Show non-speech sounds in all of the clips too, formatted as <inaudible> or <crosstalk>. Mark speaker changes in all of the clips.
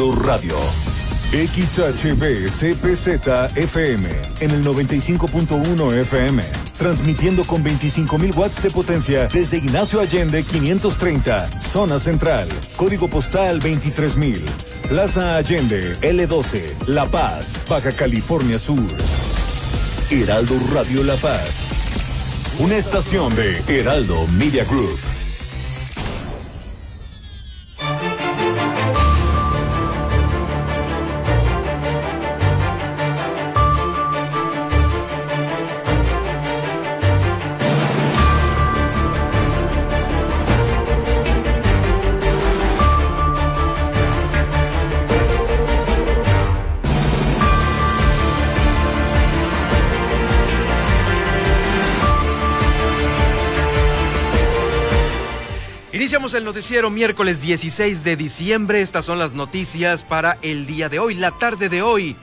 Speaker 1: Radio. XHB FM en el 95.1 FM, transmitiendo con 25.000 watts de potencia desde Ignacio Allende 530, zona central, código postal 23.000, Plaza Allende L12, La Paz, Baja California Sur. Heraldo Radio La Paz, una estación de Heraldo Media Group.
Speaker 2: Noticiero miércoles 16 de diciembre. Estas son las noticias para el día de hoy, la tarde de hoy.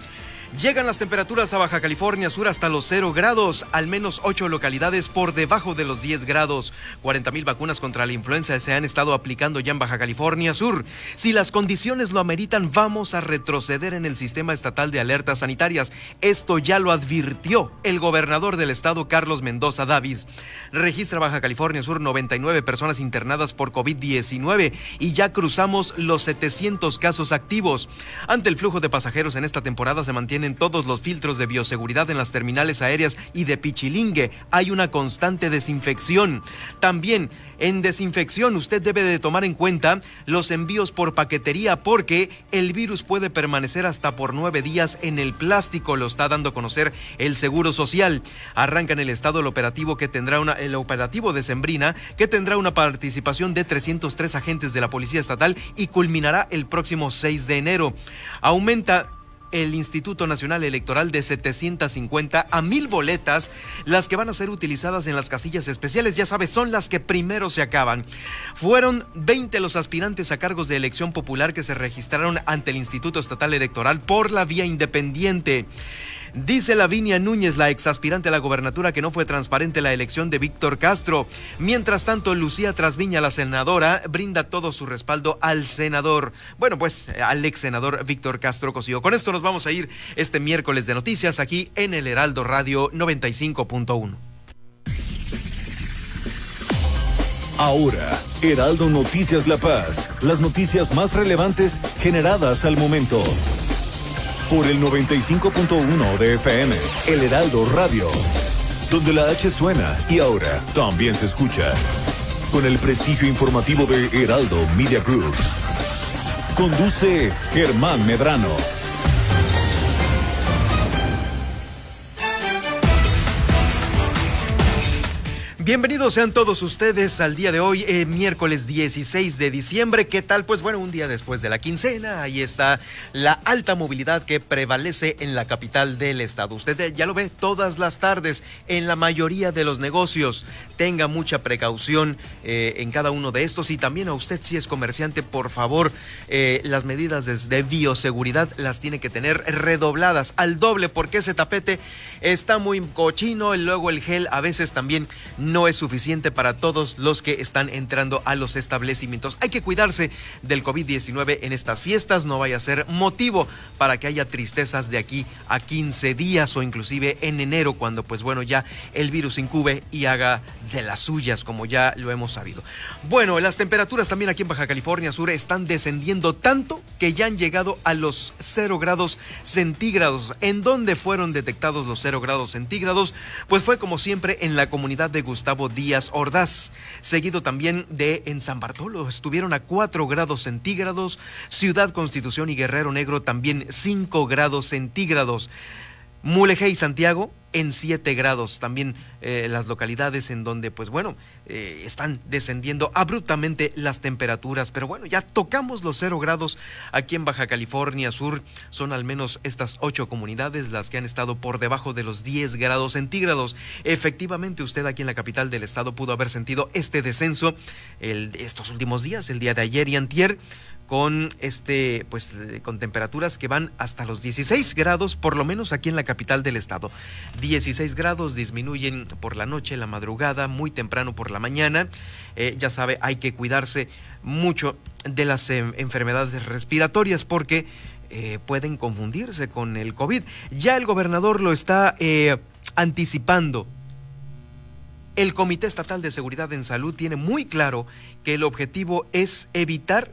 Speaker 2: Llegan las temperaturas a Baja California Sur hasta los 0 grados, al menos 8 localidades por debajo de los 10 grados. 40 mil vacunas contra la influenza se han estado aplicando ya en Baja California Sur. Si las condiciones lo ameritan, vamos a retroceder en el sistema estatal de alertas sanitarias. Esto ya lo advirtió el gobernador del estado, Carlos Mendoza Davis. Registra Baja California Sur 99 personas internadas por COVID-19 y ya cruzamos los 700 casos activos. Ante el flujo de pasajeros en esta temporada se mantiene tienen todos los filtros de bioseguridad en las terminales aéreas y de Pichilingue. Hay una constante desinfección. También en desinfección usted debe de tomar en cuenta los envíos por paquetería porque el virus puede permanecer hasta por nueve días en el plástico, lo está dando a conocer el Seguro Social. Arranca en el estado el operativo que tendrá una, el operativo de Sembrina que tendrá una participación de 303 agentes de la Policía Estatal y culminará el próximo 6 de enero. Aumenta el Instituto Nacional Electoral de 750 a mil boletas, las que van a ser utilizadas en las casillas especiales, ya sabes, son las que primero se acaban. Fueron 20 los aspirantes a cargos de elección popular que se registraron ante el Instituto Estatal Electoral por la vía independiente. Dice Lavinia Núñez, la exaspirante a la gobernatura, que no fue transparente la elección de Víctor Castro. Mientras tanto, Lucía Trasviña, la senadora, brinda todo su respaldo al senador, bueno, pues al ex senador Víctor Castro Cosío. Con esto nos vamos a ir este miércoles de noticias aquí en el Heraldo Radio 95.1.
Speaker 1: Ahora, Heraldo Noticias La Paz, las noticias más relevantes generadas al momento por el 95.1 de FM, El Heraldo Radio, donde la H suena y ahora también se escucha. Con el prestigio informativo de Heraldo Media Group. Conduce Germán Medrano.
Speaker 2: Bienvenidos sean todos ustedes al día de hoy, eh, miércoles 16 de diciembre. ¿Qué tal? Pues bueno, un día después de la quincena, ahí está la alta movilidad que prevalece en la capital del estado. Usted ya lo ve todas las tardes en la mayoría de los negocios. Tenga mucha precaución eh, en cada uno de estos y también a usted si es comerciante, por favor, eh, las medidas de, bioseguridad las tiene que tener redobladas al doble porque ese tapete está muy cochino y luego el gel a veces también no no es suficiente para todos los que están entrando a los establecimientos. Hay que cuidarse del COVID-19 en estas fiestas, no vaya a ser motivo para que haya tristezas de aquí a 15 días o inclusive en enero cuando pues bueno ya el virus incube y haga de las suyas como ya lo hemos sabido. Bueno, las temperaturas también aquí en Baja California Sur están descendiendo tanto que ya han llegado a los 0 grados centígrados. ¿En dónde fueron detectados los 0 grados centígrados? Pues fue como siempre en la comunidad de Gustavo Díaz Ordaz, seguido también de en San Bartolo, estuvieron a 4 grados centígrados, Ciudad Constitución y Guerrero Negro también 5 grados centígrados. Mulegé y Santiago en 7 grados. También eh, las localidades en donde, pues bueno, eh, están descendiendo abruptamente las temperaturas. Pero bueno, ya tocamos los 0 grados aquí en Baja California Sur. Son al menos estas ocho comunidades las que han estado por debajo de los 10 grados centígrados. Efectivamente, usted aquí en la capital del estado pudo haber sentido este descenso estos últimos días, el día de ayer y antier con este pues con temperaturas que van hasta los 16 grados por lo menos aquí en la capital del estado. 16 grados, disminuyen por la noche, la madrugada, muy temprano por la mañana. Eh, ya sabe, hay que cuidarse mucho de las em, enfermedades respiratorias porque eh, pueden confundirse con el COVID. Ya el gobernador lo está eh, anticipando. El Comité Estatal de Seguridad en Salud tiene muy claro que el objetivo es evitar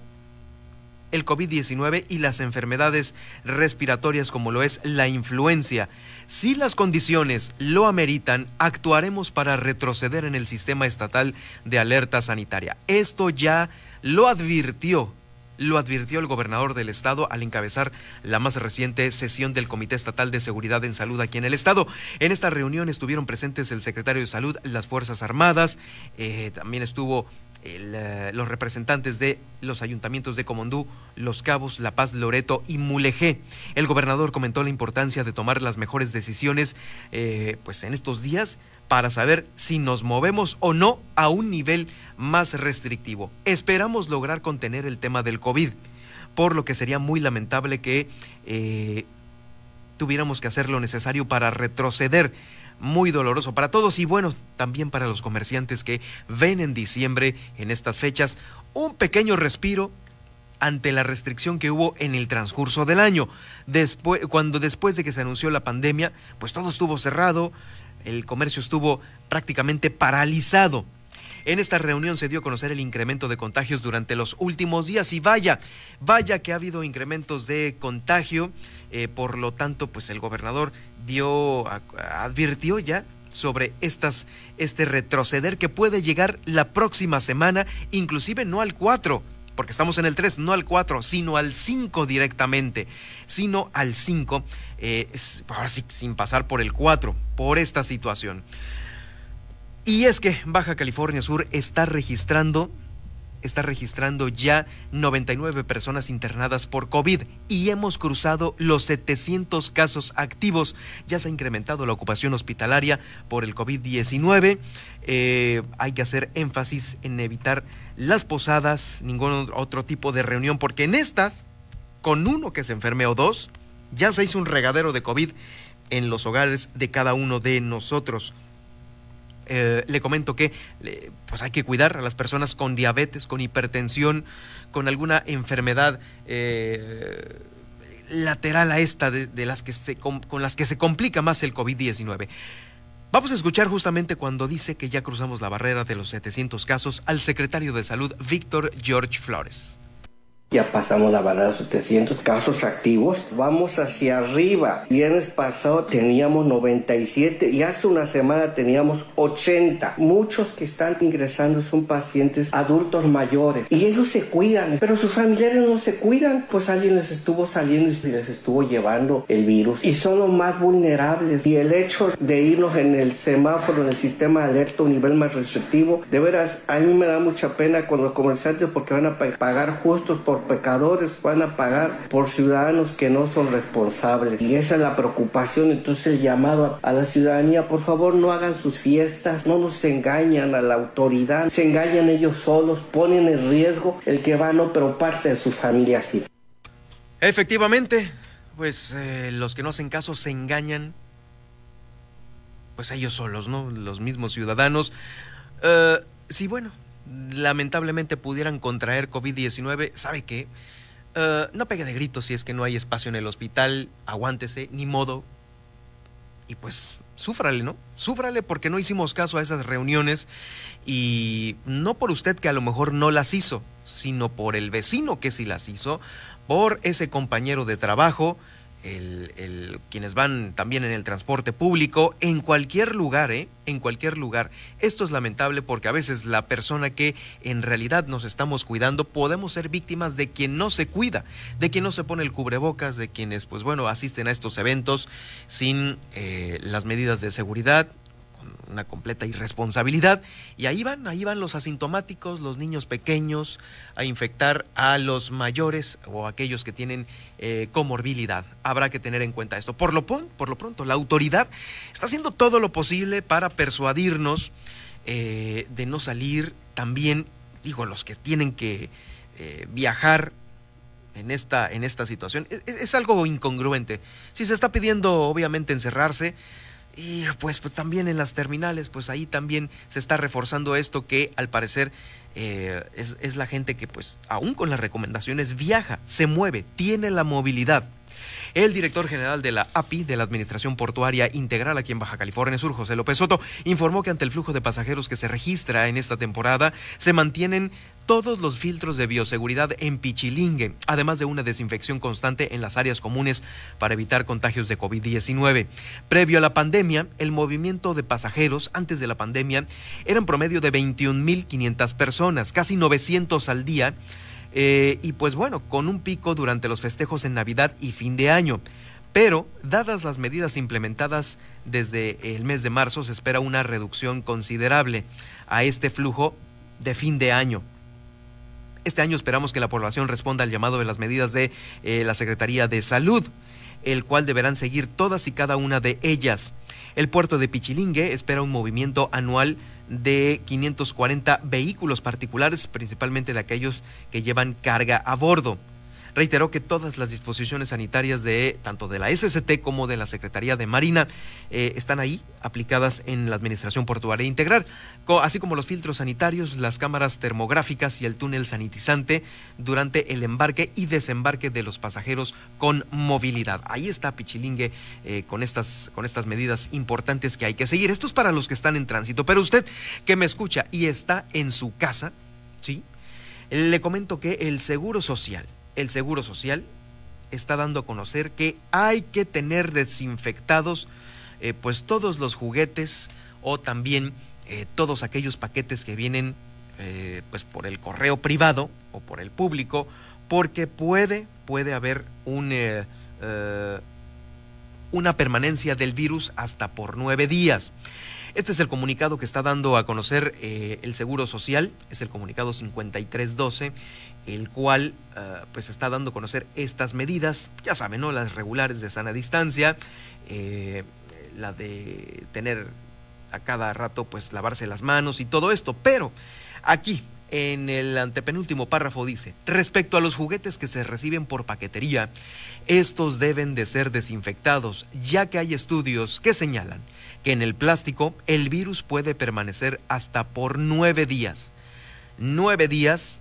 Speaker 2: el COVID-19 y las enfermedades respiratorias como lo es la influencia. Si las condiciones lo ameritan, actuaremos para retroceder en el sistema estatal de alerta sanitaria. Esto ya lo advirtió lo advirtió el gobernador del estado al encabezar la más reciente sesión del Comité Estatal de Seguridad en Salud aquí en el estado. En esta reunión estuvieron presentes el secretario de Salud, las Fuerzas Armadas, eh, también estuvo eh, los representantes de los ayuntamientos de Comondú, Los Cabos, La Paz, Loreto y Mulegé. El gobernador comentó la importancia de tomar las mejores decisiones eh, pues en estos días para saber si nos movemos o no a un nivel más restrictivo. Esperamos lograr contener el tema del COVID, por lo que sería muy lamentable que eh, tuviéramos que hacer lo necesario para retroceder muy doloroso para todos y bueno, también para los comerciantes que ven en diciembre, en estas fechas, un pequeño respiro ante la restricción que hubo en el transcurso del año. Después, cuando después de que se anunció la pandemia, pues todo estuvo cerrado, el comercio estuvo prácticamente paralizado. En esta reunión se dio a conocer el incremento de contagios durante los últimos días y vaya, vaya que ha habido incrementos de contagio, eh, por lo tanto, pues el gobernador dio, advirtió ya sobre estas, este retroceder que puede llegar la próxima semana, inclusive no al 4, porque estamos en el 3, no al 4, sino al 5 directamente, sino al 5, eh, sin pasar por el 4, por esta situación. Y es que Baja California Sur está registrando está registrando ya 99 personas internadas por COVID y hemos cruzado los 700 casos activos. Ya se ha incrementado la ocupación hospitalaria por el COVID-19. Eh, hay que hacer énfasis en evitar las posadas, ningún otro tipo de reunión, porque en estas, con uno que se enferme o dos, ya se hizo un regadero de COVID en los hogares de cada uno de nosotros. Eh, le comento que pues hay que cuidar a las personas con diabetes, con hipertensión, con alguna enfermedad eh, lateral a esta de, las que se, con, las que se complica más el COVID-19. Vamos a escuchar justamente cuando dice que ya cruzamos la barrera de los 700 casos al secretario de Salud, Víctor George Flores.
Speaker 3: Ya pasamos la barrera de 700 casos activos. Vamos hacia arriba. Viernes pasado teníamos 97 y hace una semana teníamos 80. Muchos que están ingresando son pacientes adultos mayores y ellos se cuidan, pero sus familiares no se cuidan. Pues alguien les estuvo saliendo y les estuvo llevando el virus y son los más vulnerables. Y el hecho de irnos en el semáforo, en el sistema de alerta un nivel más restrictivo, de veras, a mí me da mucha pena con los comerciantes porque van a pagar justos por pecadores van a pagar por ciudadanos que no son responsables. Y esa es la preocupación. Entonces el llamado a, la ciudadanía, por favor no hagan sus fiestas, no nos engañan a la autoridad, se engañan ellos solos, ponen en riesgo el que va no, pero parte de su familia sí.
Speaker 2: Efectivamente, pues eh, los que no hacen caso se engañan, pues ellos solos, ¿no? Los mismos ciudadanos. Eh, sí, bueno, lamentablemente pudieran contraer COVID-19, ¿sabe qué? Eh, no pegue de gritos si es que no hay espacio en el hospital, aguántese, ni modo. Y pues súfrale, ¿no? Súfrale porque no hicimos caso a esas reuniones y no por usted que a lo mejor no las hizo, sino por el vecino que sí las hizo, por ese compañero de trabajo, el, quienes van también en el transporte público, en cualquier lugar, ¿eh? En cualquier lugar. Esto es lamentable porque a veces la persona que en realidad nos estamos cuidando podemos ser víctimas de quien no se cuida, de quien no se pone el cubrebocas, de quienes, pues bueno, asisten a estos eventos sin eh, las medidas de seguridad, una completa irresponsabilidad. Y ahí van, ahí van los asintomáticos, los niños pequeños, a infectar a los mayores o aquellos que tienen eh, comorbilidad. Habrá que tener en cuenta esto. Por lo, por lo pronto, la autoridad está haciendo todo lo posible para persuadirnos eh, de no salir también, digo, los que tienen que eh, viajar en esta, en esta situación. es, algo incongruente. Si se está pidiendo, obviamente, encerrarse, Y pues, pues, también en las terminales, pues ahí también se está reforzando esto que al parecer eh, es, es la gente que pues aún con las recomendaciones viaja, se mueve, tiene la movilidad. El director general de la API, de la Administración Portuaria Integral aquí en Baja California Sur, José López Soto, informó que ante el flujo de pasajeros que se registra en esta temporada, se mantienen todos los filtros de bioseguridad en Pichilingue, además de una desinfección constante en las áreas comunes para evitar contagios de COVID-19. Previo a la pandemia, el movimiento de pasajeros antes de la pandemia era en promedio de 21.500 personas, casi 900 al día eh, y pues bueno, con un pico durante los festejos en Navidad y fin de año. Pero, dadas las medidas implementadas desde el mes de marzo, se espera una reducción considerable a este flujo de fin de año. Este año esperamos que la población responda al llamado de las medidas de eh, la Secretaría de Salud, el cual deberán seguir todas y cada una de ellas. El puerto de Pichilingue espera un movimiento anual de 540 vehículos particulares, principalmente de aquellos que llevan carga a bordo reiteró que todas las disposiciones sanitarias de tanto de la SCT como de la Secretaría de Marina eh, están ahí aplicadas en la Administración Portuaria Integral, así como los filtros sanitarios, las cámaras termográficas y el túnel sanitizante durante el embarque y desembarque de los pasajeros con movilidad. Ahí está Pichilingue eh, con, estas, con estas medidas importantes que hay que seguir. Esto es para los que están en tránsito, pero usted que me escucha y está en su casa, ¿sí? Le comento que el Seguro Social el Seguro Social está dando a conocer que hay que tener desinfectados eh, pues todos los juguetes o también eh, todos aquellos paquetes que vienen eh, pues por el correo privado o por el público porque puede puede haber un una permanencia del virus hasta por nueve días. Este es el comunicado que está dando a conocer el Seguro Social, es el comunicado 5312, el cual ah, pues está dando a conocer estas medidas, ya saben, ¿no? Las regulares de sana distancia, eh, la de tener a cada rato pues lavarse las manos y todo esto, pero aquí en el antepenúltimo párrafo dice, respecto a los juguetes que se reciben por paquetería, estos deben de ser desinfectados, ya que hay estudios que señalan que en el plástico el virus puede permanecer hasta por nueve días. Nueve días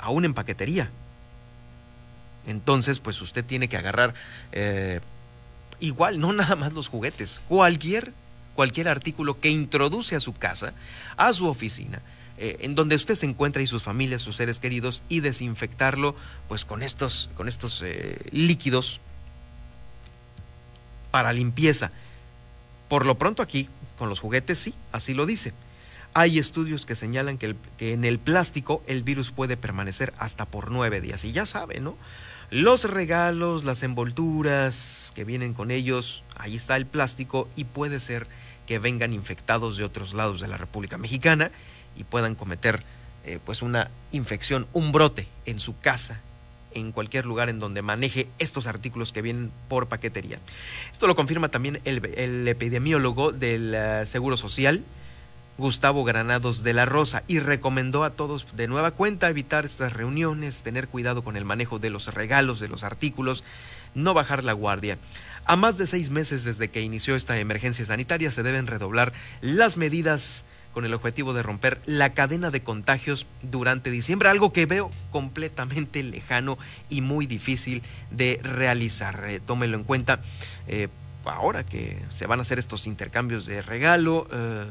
Speaker 2: aún en paquetería. Entonces, pues usted tiene que agarrar eh, igual, no nada más los juguetes, cualquier, cualquier artículo que introduce a su casa, a su oficina, eh, en donde usted se encuentra y sus familias, sus seres queridos, y desinfectarlo pues con estos, con estos eh, líquidos para limpieza. Por lo pronto aquí, con los juguetes, sí, así lo dice. Hay estudios que señalan que, en el plástico el virus puede permanecer hasta por nueve días. Y ya sabe, ¿no? Los regalos, las envolturas que vienen con ellos, ahí está el plástico y puede ser que vengan infectados de otros lados de la República Mexicana y puedan cometer eh, pues una infección, un brote en su casa, en cualquier lugar en donde maneje estos artículos que vienen por paquetería. Esto lo confirma también el, epidemiólogo del eh, Seguro Social, Gustavo Granados de la Rosa y recomendó a todos de nueva cuenta evitar estas reuniones, tener cuidado con el manejo de los regalos, de los artículos, no bajar la guardia. A más de seis meses desde que inició esta emergencia sanitaria se deben redoblar las medidas con el objetivo de romper la cadena de contagios durante diciembre, algo que veo completamente lejano y muy difícil de realizar. Eh, tómelo en cuenta eh, ahora que se van a hacer estos intercambios de regalo. Eh,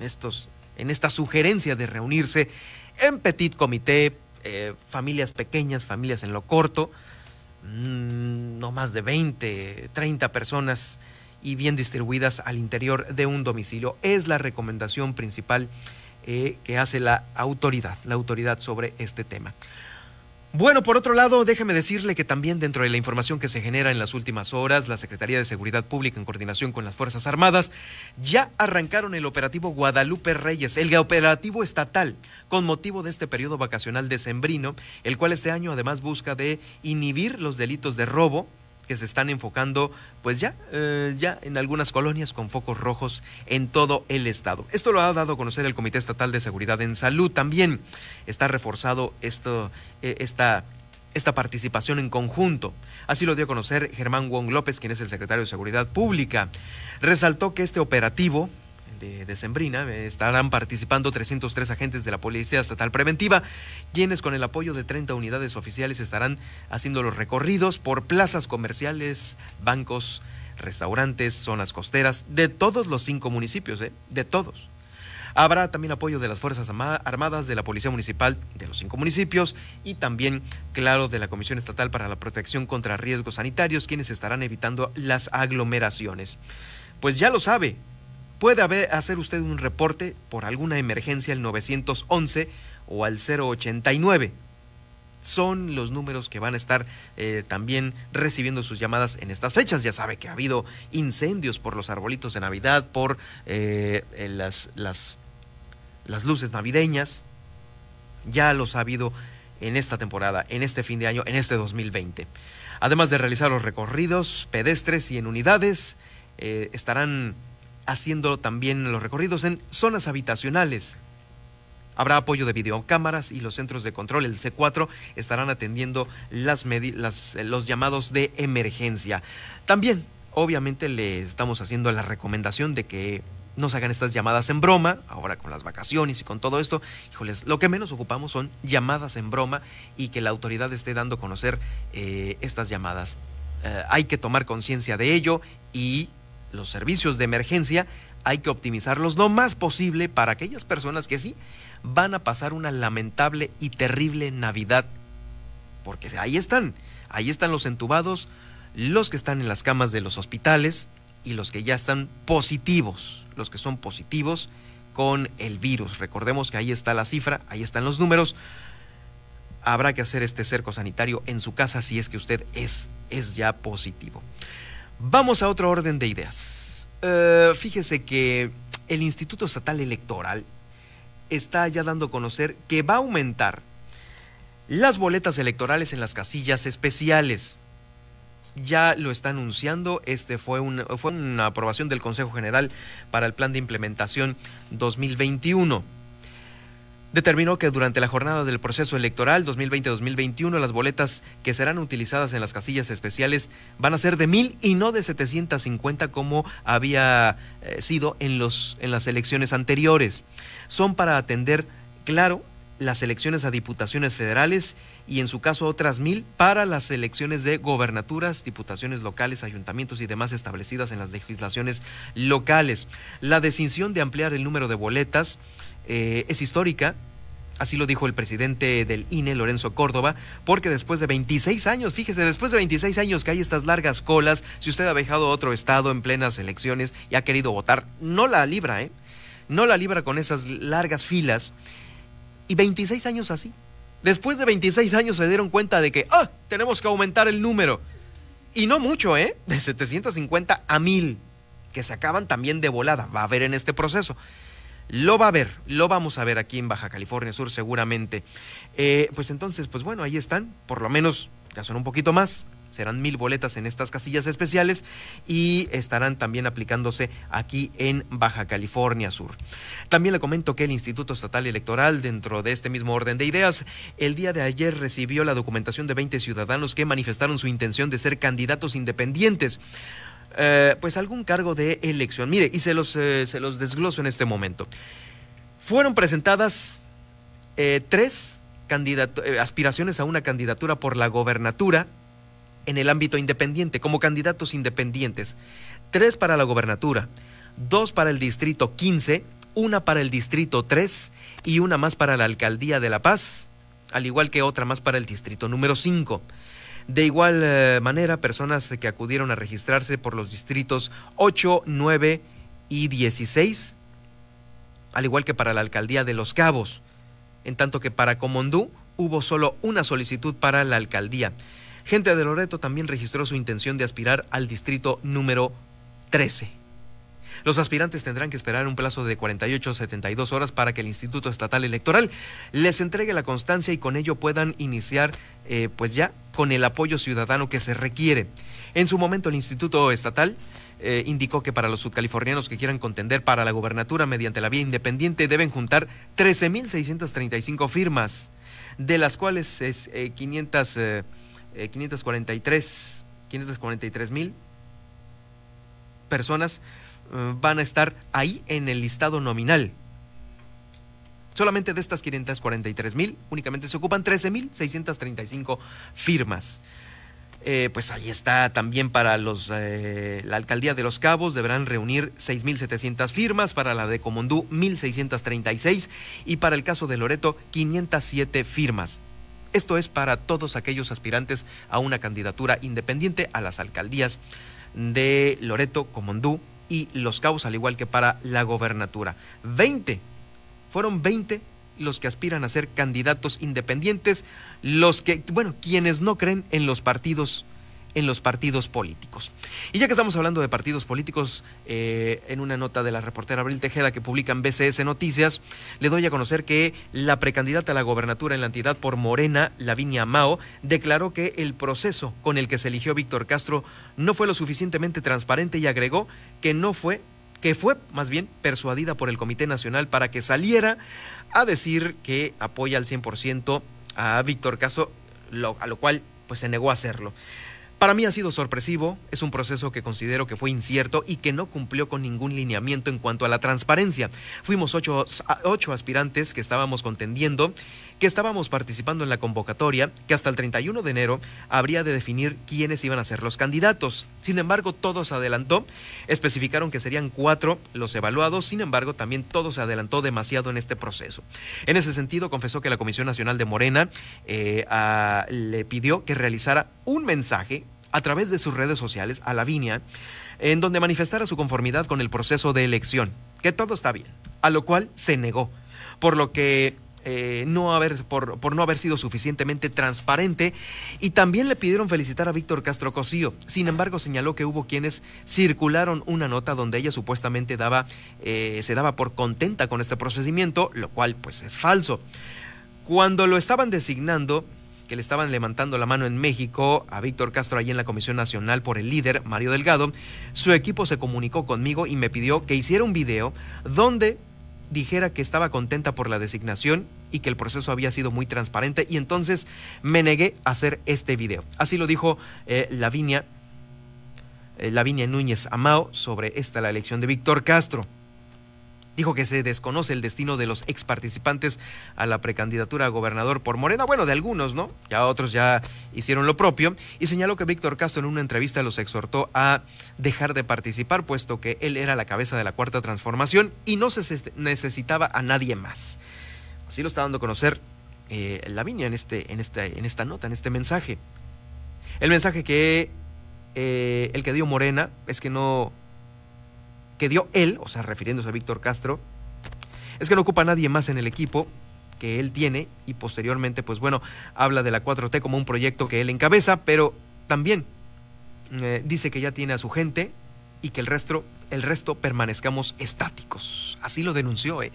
Speaker 2: estos, en esta sugerencia de reunirse en petit comité, eh, familias pequeñas, familias en lo corto, mm, no más de 20, 30 personas y bien distribuidas al interior de un domicilio. Es la recomendación principal eh, que hace la autoridad, la autoridad sobre este tema. Bueno, por otro lado, déjeme decirle que también dentro de la información que se genera en las últimas horas, la Secretaría de Seguridad Pública en coordinación con las Fuerzas Armadas ya arrancaron el operativo Guadalupe Reyes, el operativo estatal, con motivo de este periodo vacacional decembrino, el cual este año además busca de inhibir los delitos de robo, que se están enfocando, pues ya, eh, ya en algunas colonias con focos rojos en todo el estado. Esto lo ha dado a conocer el Comité Estatal de Seguridad en Salud. También está reforzado esto, eh, esta esta participación en conjunto. Así lo dio a conocer Germán Wong López, quien es el secretario de Seguridad Pública. Resaltó que este operativo de Decembrina estarán participando 303 agentes de la Policía Estatal Preventiva, quienes con el apoyo de 30 unidades oficiales estarán haciendo los recorridos por plazas comerciales, bancos, restaurantes, zonas costeras, de todos los cinco municipios, ¿eh? de todos. Habrá también apoyo de las Fuerzas Armadas, de la Policía Municipal de los cinco municipios y también, claro, de la Comisión Estatal para la Protección contra Riesgos Sanitarios, quienes estarán evitando las aglomeraciones. Pues ya lo sabe, puede hacer usted un reporte por alguna emergencia al 911 o al 089 son los números que van a estar eh, también recibiendo sus llamadas en estas fechas. Ya sabe que ha habido incendios por los arbolitos de Navidad, por eh, las, las, las luces navideñas. Ya los ha habido en esta temporada, en este fin de año, en este 2020. Además de realizar los recorridos pedestres y en unidades, eh, estarán haciendo también los recorridos en zonas habitacionales Habrá apoyo de videocámaras y los centros de control, el C4, estarán atendiendo las, eh, los llamados de emergencia. También, obviamente, le estamos haciendo la recomendación de que no se hagan estas llamadas en broma, ahora con las vacaciones y con todo esto, híjoles, lo que menos ocupamos son llamadas en broma y que la autoridad esté dando a conocer eh, estas llamadas. Eh, hay que tomar conciencia de ello y los servicios de emergencia hay que optimizarlos lo más posible para aquellas personas que sí van a pasar una lamentable y terrible Navidad. Porque ahí están, ahí están los entubados, los que están en las camas de los hospitales y los que ya están positivos, los que son positivos con el virus. Recordemos que ahí está la cifra, ahí están los números. Habrá que hacer este cerco sanitario en su casa si es que usted es, es ya positivo. Vamos a otro orden de ideas. Eh, fíjese que el Instituto Estatal Electoral está ya dando a conocer que va a aumentar las boletas electorales en las casillas especiales. Ya lo está anunciando, este fue, fue una aprobación del Consejo General para el Plan de Implementación 2021 determinó que durante la jornada del proceso electoral 2020-2021 las boletas que serán utilizadas en las casillas especiales van a ser de mil y no de 750 como había eh, sido en, los, en las elecciones anteriores. Son para atender, claro, las elecciones a diputaciones federales y en su caso otras mil para las elecciones de gobernaturas, diputaciones locales, ayuntamientos y demás establecidas en las legislaciones locales. La decisión de ampliar el número de boletas eh, es histórica, Así lo dijo el presidente del INE, Lorenzo Córdoba, porque después de 26 años, fíjese, después de 26 años que hay estas largas colas, si usted ha viajado a otro estado en plenas elecciones y ha querido votar, no la libra, ¿eh? No la libra con esas largas filas. Y 26 años así. Después de 26 años se dieron cuenta de que, ah, tenemos que aumentar el número. Y no mucho, ¿eh? De 750 a 1000, que se acaban también de volada. Va a haber en este proceso. Lo va a ver, lo vamos a ver aquí en Baja California Sur seguramente. Eh, pues entonces, pues bueno, ahí están, por lo menos ya son un poquito más. Serán mil boletas en estas casillas especiales y estarán también aplicándose aquí en Baja California Sur. También le comento que el Instituto Estatal Electoral, dentro de este mismo orden de ideas, el día de ayer recibió la documentación de 20 ciudadanos que manifestaron su intención de ser candidatos independientes. Eh, pues algún cargo de elección. Mire, y se los, eh, se los desgloso en este momento. Fueron presentadas eh, tres aspiraciones a una candidatura por la gobernatura en el ámbito independiente, como candidatos independientes. Tres para la gobernatura, dos para el distrito 15, una para el distrito 3 y una más para la alcaldía de La Paz, al igual que otra más para el distrito número 5. De igual eh, manera, personas que acudieron a registrarse por los distritos 8, 9 y 16, al igual que para la alcaldía de Los Cabos, en tanto que para Comondú hubo solo una solicitud para la alcaldía. Gente de Loreto también registró su intención de aspirar al distrito número 13. Los aspirantes tendrán que esperar un plazo de 48 a 72 horas para que el Instituto Estatal Electoral les entregue la constancia y con ello puedan iniciar eh, pues ya con el apoyo ciudadano que se requiere. En su momento el Instituto Estatal eh, indicó que para los sudcalifornianos que quieran contender para la gobernatura mediante la vía independiente deben juntar 13.635 firmas, de las cuales es 500, 543 mil personas eh, van a estar ahí en el listado nominal. Solamente de estas 543 mil, únicamente se ocupan 13 mil 635 firmas. Eh, pues ahí está también para los, eh, la alcaldía de Los Cabos, deberán reunir 6.700 firmas, para la de Comondú 1.636 y para el caso de Loreto 507 firmas. Esto es para todos aquellos aspirantes a una candidatura independiente a las alcaldías de Loreto, Comondú y Los Cabos, al igual que para la gobernatura. 20, fueron 20 los que aspiran a ser candidatos independientes, los que, bueno, quienes no creen en los partidos en los partidos políticos. Y ya que estamos hablando de partidos políticos, eh, en una nota de la reportera Abril Tejeda que publica en BCS Noticias, le doy a conocer que la precandidata a la gobernatura en la entidad por Morena, Lavinia Mao, declaró que el proceso con el que se eligió Víctor Castro no fue lo suficientemente transparente y agregó que no fue que fue más bien persuadida por el Comité Nacional para que saliera a decir que apoya al 100% a Víctor Castro, a lo cual pues se negó a hacerlo. Para mí ha sido sorpresivo, es un proceso que considero que fue incierto y que no cumplió con ningún lineamiento en cuanto a la transparencia. Fuimos ocho, ocho, aspirantes que estábamos contendiendo, que estábamos participando en la convocatoria, que hasta el 31 de enero habría de definir quiénes iban a ser los candidatos. Sin embargo, todo se adelantó, especificaron que serían cuatro los evaluados, sin embargo, también todo se adelantó demasiado en este proceso. En ese sentido, confesó que la Comisión Nacional de Morena eh, le pidió que realizara un mensaje a través de sus redes sociales a Lavinia, en donde manifestara su conformidad con el proceso de elección, que todo está bien, a lo cual se negó, por lo que eh, no haber, por, por, no haber sido suficientemente transparente y también le pidieron felicitar a Víctor Castro Cosío. Sin embargo, señaló que hubo quienes circularon una nota donde ella supuestamente daba, eh, se daba por contenta con este procedimiento, lo cual pues es falso. Cuando lo estaban designando, que le estaban levantando la mano en México a Víctor Castro allí en la Comisión Nacional por el líder Mario Delgado, su equipo se comunicó conmigo y me pidió que hiciera un video donde dijera que estaba contenta por la designación y que el proceso había sido muy transparente y entonces me negué a hacer este video. Así lo dijo eh, Lavinia, eh, Lavinia Núñez Amao sobre esta la elección de Víctor Castro. Dijo que se desconoce el destino de los ex participantes a la precandidatura a gobernador por Morena, bueno, de algunos, ¿no? Ya otros ya hicieron lo propio, y señaló que Víctor Castro en una entrevista los exhortó a dejar de participar, puesto que él era la cabeza de la cuarta transformación y no se necesitaba a nadie más. Así lo está dando a conocer eh, Lavinia en, este, en, este, en esta nota, en este mensaje. El mensaje que eh, el que dio Morena es que no que dio él, o sea, refiriéndose a Víctor Castro, es que no ocupa a nadie más en el equipo que él tiene y posteriormente, pues bueno, habla de la 4T como un proyecto que él encabeza, pero también eh, dice que ya tiene a su gente y que el resto, el resto permanezcamos estáticos. Así lo denunció. ¿eh?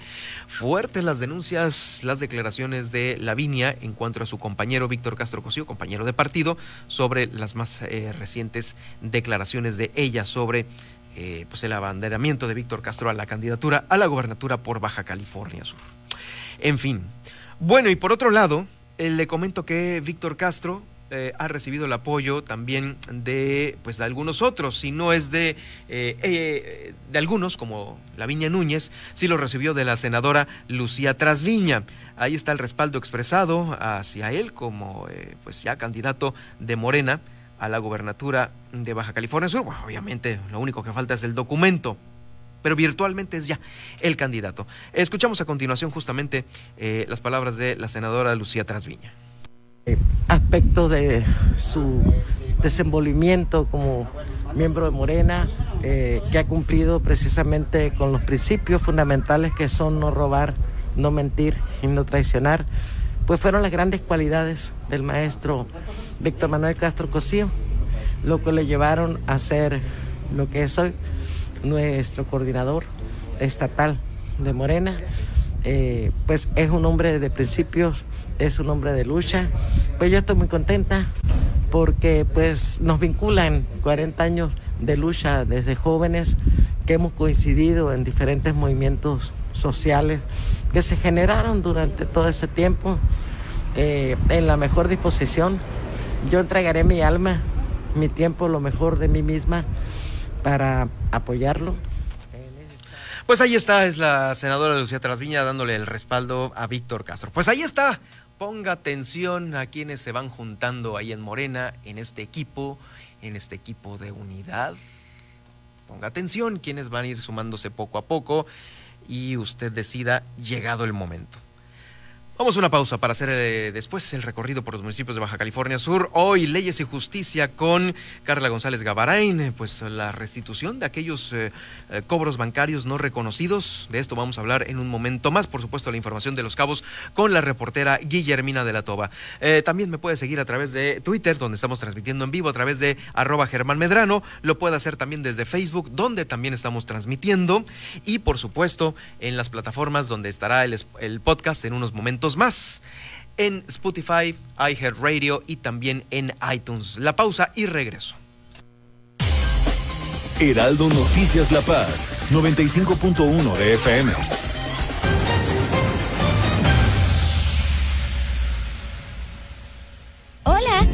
Speaker 2: Fuertes las denuncias, las declaraciones de Lavinia en cuanto a su compañero Víctor Castro Cosío, compañero de partido, sobre las más eh, recientes declaraciones de ella sobre eh, pues el abanderamiento de Víctor Castro a la candidatura a la gobernatura por Baja California Sur. En fin. Bueno, y por otro lado, eh, le comento que Víctor Castro eh, ha recibido el apoyo también de pues de algunos otros, si no es de, de algunos, como Laviña Núñez, sí lo recibió de la senadora Lucía Trasviña. Ahí está el respaldo expresado hacia él como pues ya candidato de Morena a la gobernatura de Baja California Sur. obviamente lo único que falta es el documento, pero virtualmente es ya el candidato. Escuchamos a continuación justamente eh, las palabras de la senadora Lucía Trasviña.
Speaker 4: Aspecto de su desenvolvimiento como miembro de Morena, eh, que ha cumplido precisamente con los principios fundamentales que son no robar, no mentir y no traicionar pues fueron las grandes cualidades del maestro Víctor Manuel Castro Cosío, lo que le llevaron a ser lo que es hoy nuestro coordinador estatal de Morena. Eh, pues es un hombre de principios, es un hombre de lucha. Pues yo estoy muy contenta porque pues nos vinculan 40 años de lucha desde jóvenes que hemos coincidido en diferentes movimientos sociales que se generaron durante todo ese tiempo eh, en la mejor disposición. Yo entregaré mi alma, mi tiempo, lo mejor de mí misma para apoyarlo.
Speaker 2: Pues ahí está, es la senadora Lucía Trasviña dándole el respaldo a Víctor Castro. Pues ahí está, ponga atención a quienes se van juntando ahí en Morena, en este equipo, en este equipo de unidad. Ponga atención quienes van a ir sumándose poco a poco y usted decida llegado el momento. Vamos a una pausa para hacer eh, después el recorrido por los municipios de Baja California Sur. Hoy Leyes y Justicia con Carla González Gavarain, pues la restitución de aquellos eh, eh, cobros bancarios no reconocidos. De esto vamos a hablar en un momento más. Por supuesto, la información de los cabos con la reportera Guillermina de la Toba. también me puede seguir a través de Twitter, donde estamos transmitiendo en vivo, a través de arroba Germán Medrano. Lo puede hacer también desde Facebook, donde también estamos transmitiendo. Y por supuesto, en las plataformas donde estará el podcast en unos momentos más en Spotify, iHeartRadio y también en iTunes. La pausa y regreso.
Speaker 1: Heraldo Noticias La Paz, 95.1 de FM.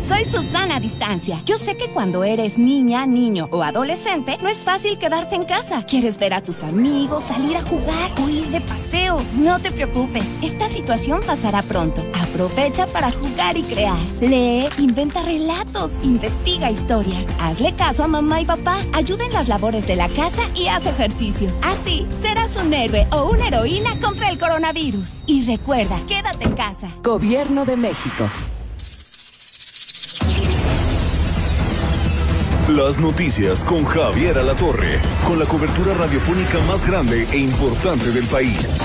Speaker 5: Soy Susana a Distancia. Yo sé que cuando eres niña, niño o adolescente, no es fácil quedarte en casa. Quieres ver a tus amigos, salir a jugar o ir de paseo. No te preocupes, esta situación pasará pronto. Aprovecha para jugar y crear. Lee, inventa relatos, investiga historias. Hazle caso a mamá y papá. Ayuda en las labores de la casa y haz ejercicio. Así serás un héroe o una heroína contra el coronavirus. Y recuerda, quédate en casa.
Speaker 6: Gobierno de México.
Speaker 1: Las noticias con Javier Alatorre, con la cobertura radiofónica más grande e importante del país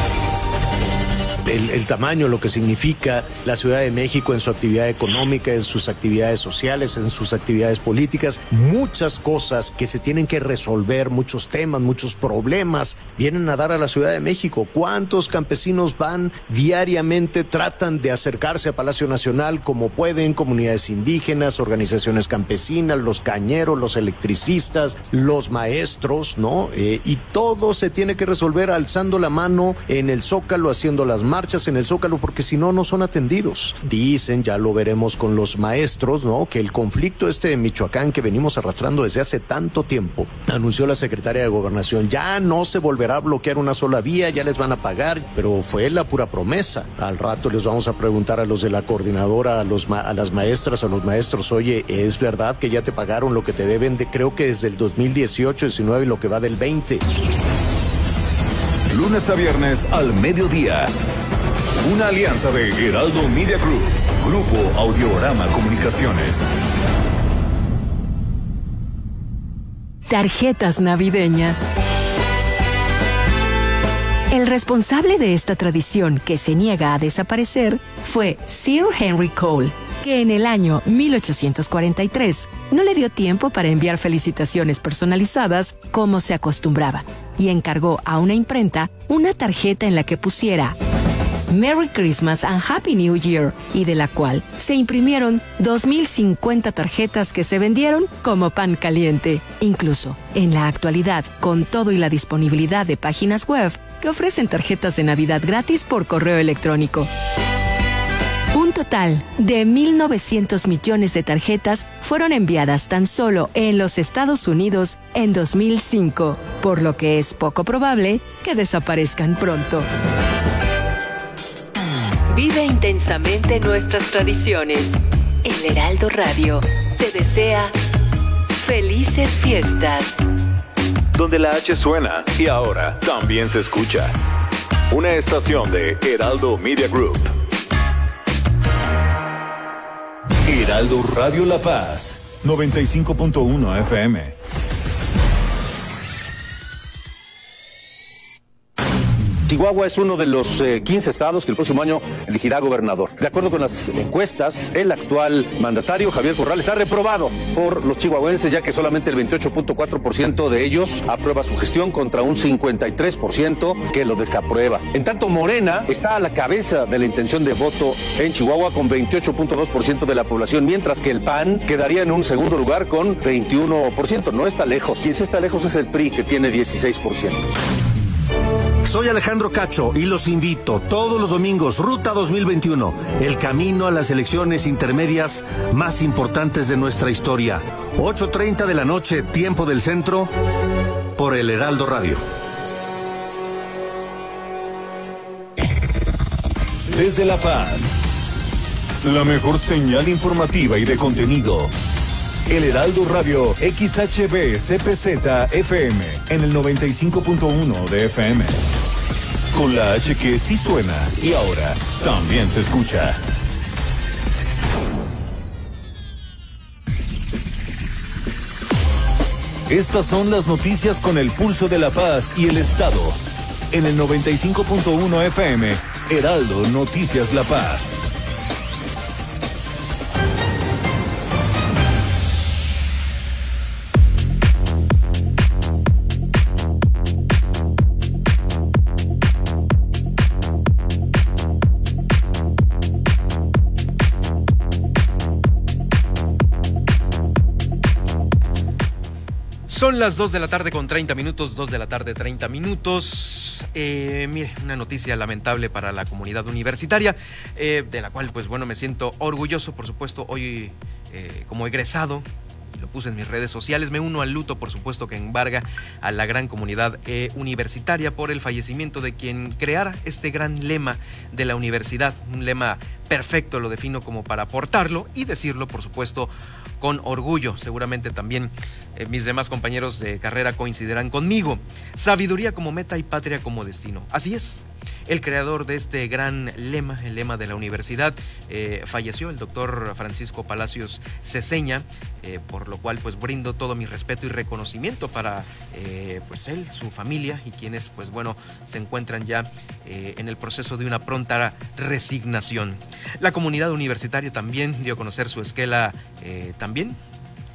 Speaker 7: el, tamaño, lo que significa la Ciudad de México en su actividad económica, en sus actividades sociales, en sus actividades políticas, muchas cosas que se tienen que resolver, muchos temas, muchos problemas vienen a dar a la Ciudad de México. ¿Cuántos campesinos van diariamente, tratan de acercarse a Palacio Nacional como pueden, comunidades indígenas, organizaciones campesinas, los cañeros, los electricistas, los maestros, ¿no? Eh, y todo se tiene que resolver alzando la mano en el zócalo, haciendo las manos marchas en el Zócalo porque si no, no son atendidos. Dicen, ya lo veremos con los maestros, ¿no? Que el conflicto este de Michoacán que venimos arrastrando desde hace tanto tiempo, anunció la secretaria de Gobernación, ya no se volverá a bloquear una sola vía, ya les van a pagar, pero fue la pura promesa. Al rato les vamos a preguntar a los de la coordinadora, a, los a las maestras, a los maestros, oye, ¿es verdad que ya te pagaron lo que te deben de, creo que desde el 2018, 19 y lo que va del 20?
Speaker 1: Lunes a viernes al mediodía. Una alianza de Heraldo Media Group, Grupo Audiorama Comunicaciones.
Speaker 8: Tarjetas navideñas. El responsable de esta tradición que se niega a desaparecer fue Sir Henry Cole, que en el año 1843 no le dio tiempo para enviar felicitaciones personalizadas como se acostumbraba y encargó a una imprenta una tarjeta en la que pusiera Merry Christmas and Happy New Year y de la cual se imprimieron 2.050 tarjetas que se vendieron como pan caliente. Incluso, en la actualidad, con todo y la disponibilidad de páginas web que ofrecen tarjetas de Navidad gratis por correo electrónico. Un total de 1.900 millones de tarjetas fueron enviadas tan solo en los Estados Unidos en 2005, por lo que es poco probable que desaparezcan pronto. Vive intensamente nuestras tradiciones. El Heraldo Radio te desea felices fiestas.
Speaker 1: Donde la H suena y ahora también se escucha. Una estación de Heraldo Media Group. Heraldo Radio La Paz, 95.1 FM.
Speaker 6: Chihuahua es uno de los 15 estados que el próximo año elegirá gobernador. De acuerdo con las encuestas, el actual mandatario, Javier Corral, está reprobado por los chihuahuenses, ya que solamente el 28.4% de ellos aprueba su gestión contra un 53% que lo desaprueba. En tanto, Morena está a la cabeza de la intención de voto en Chihuahua con 28.2% de la población, mientras que el PAN quedaría en un segundo lugar con 21%. No está lejos. Quien sí está lejos es el PRI, que tiene 16%.
Speaker 9: Soy Alejandro Cacho y los invito todos los domingos, Ruta 2021, el camino a las elecciones intermedias más importantes de nuestra historia. 8.30 de la noche, tiempo del centro, por el Heraldo Radio.
Speaker 1: Desde La Paz, la mejor señal informativa y de contenido. El Heraldo Radio XHB CPZ FM en el 95.1 de FM. Con la H que sí suena y ahora también se escucha. Estas son las noticias con el pulso de la paz y el Estado. En el 95.1 FM, Heraldo Noticias La Paz.
Speaker 2: Son las 2 de la tarde con 30 minutos, 2 de la tarde 30 minutos. Eh, mire, una noticia lamentable para la comunidad universitaria, eh, de la cual pues bueno me siento orgulloso, por supuesto, hoy eh, como egresado lo puse en mis redes sociales. Me uno al luto, por supuesto, que embarga a la gran comunidad eh, universitaria por el fallecimiento de quien creara este gran lema de la universidad. Un lema perfecto, lo defino como para aportarlo y decirlo, por supuesto, con orgullo. Seguramente también eh, mis demás compañeros de carrera coincidirán conmigo. Sabiduría como meta y patria como destino. Así es. El creador de este gran lema, el lema de la universidad, eh, falleció, el doctor Francisco Palacios Ceseña, eh, por lo cual pues brindo todo mi respeto y reconocimiento para eh, pues él, su familia y quienes pues bueno se encuentran ya en el proceso de una pronta resignación. La comunidad universitaria también dio a conocer su esquela también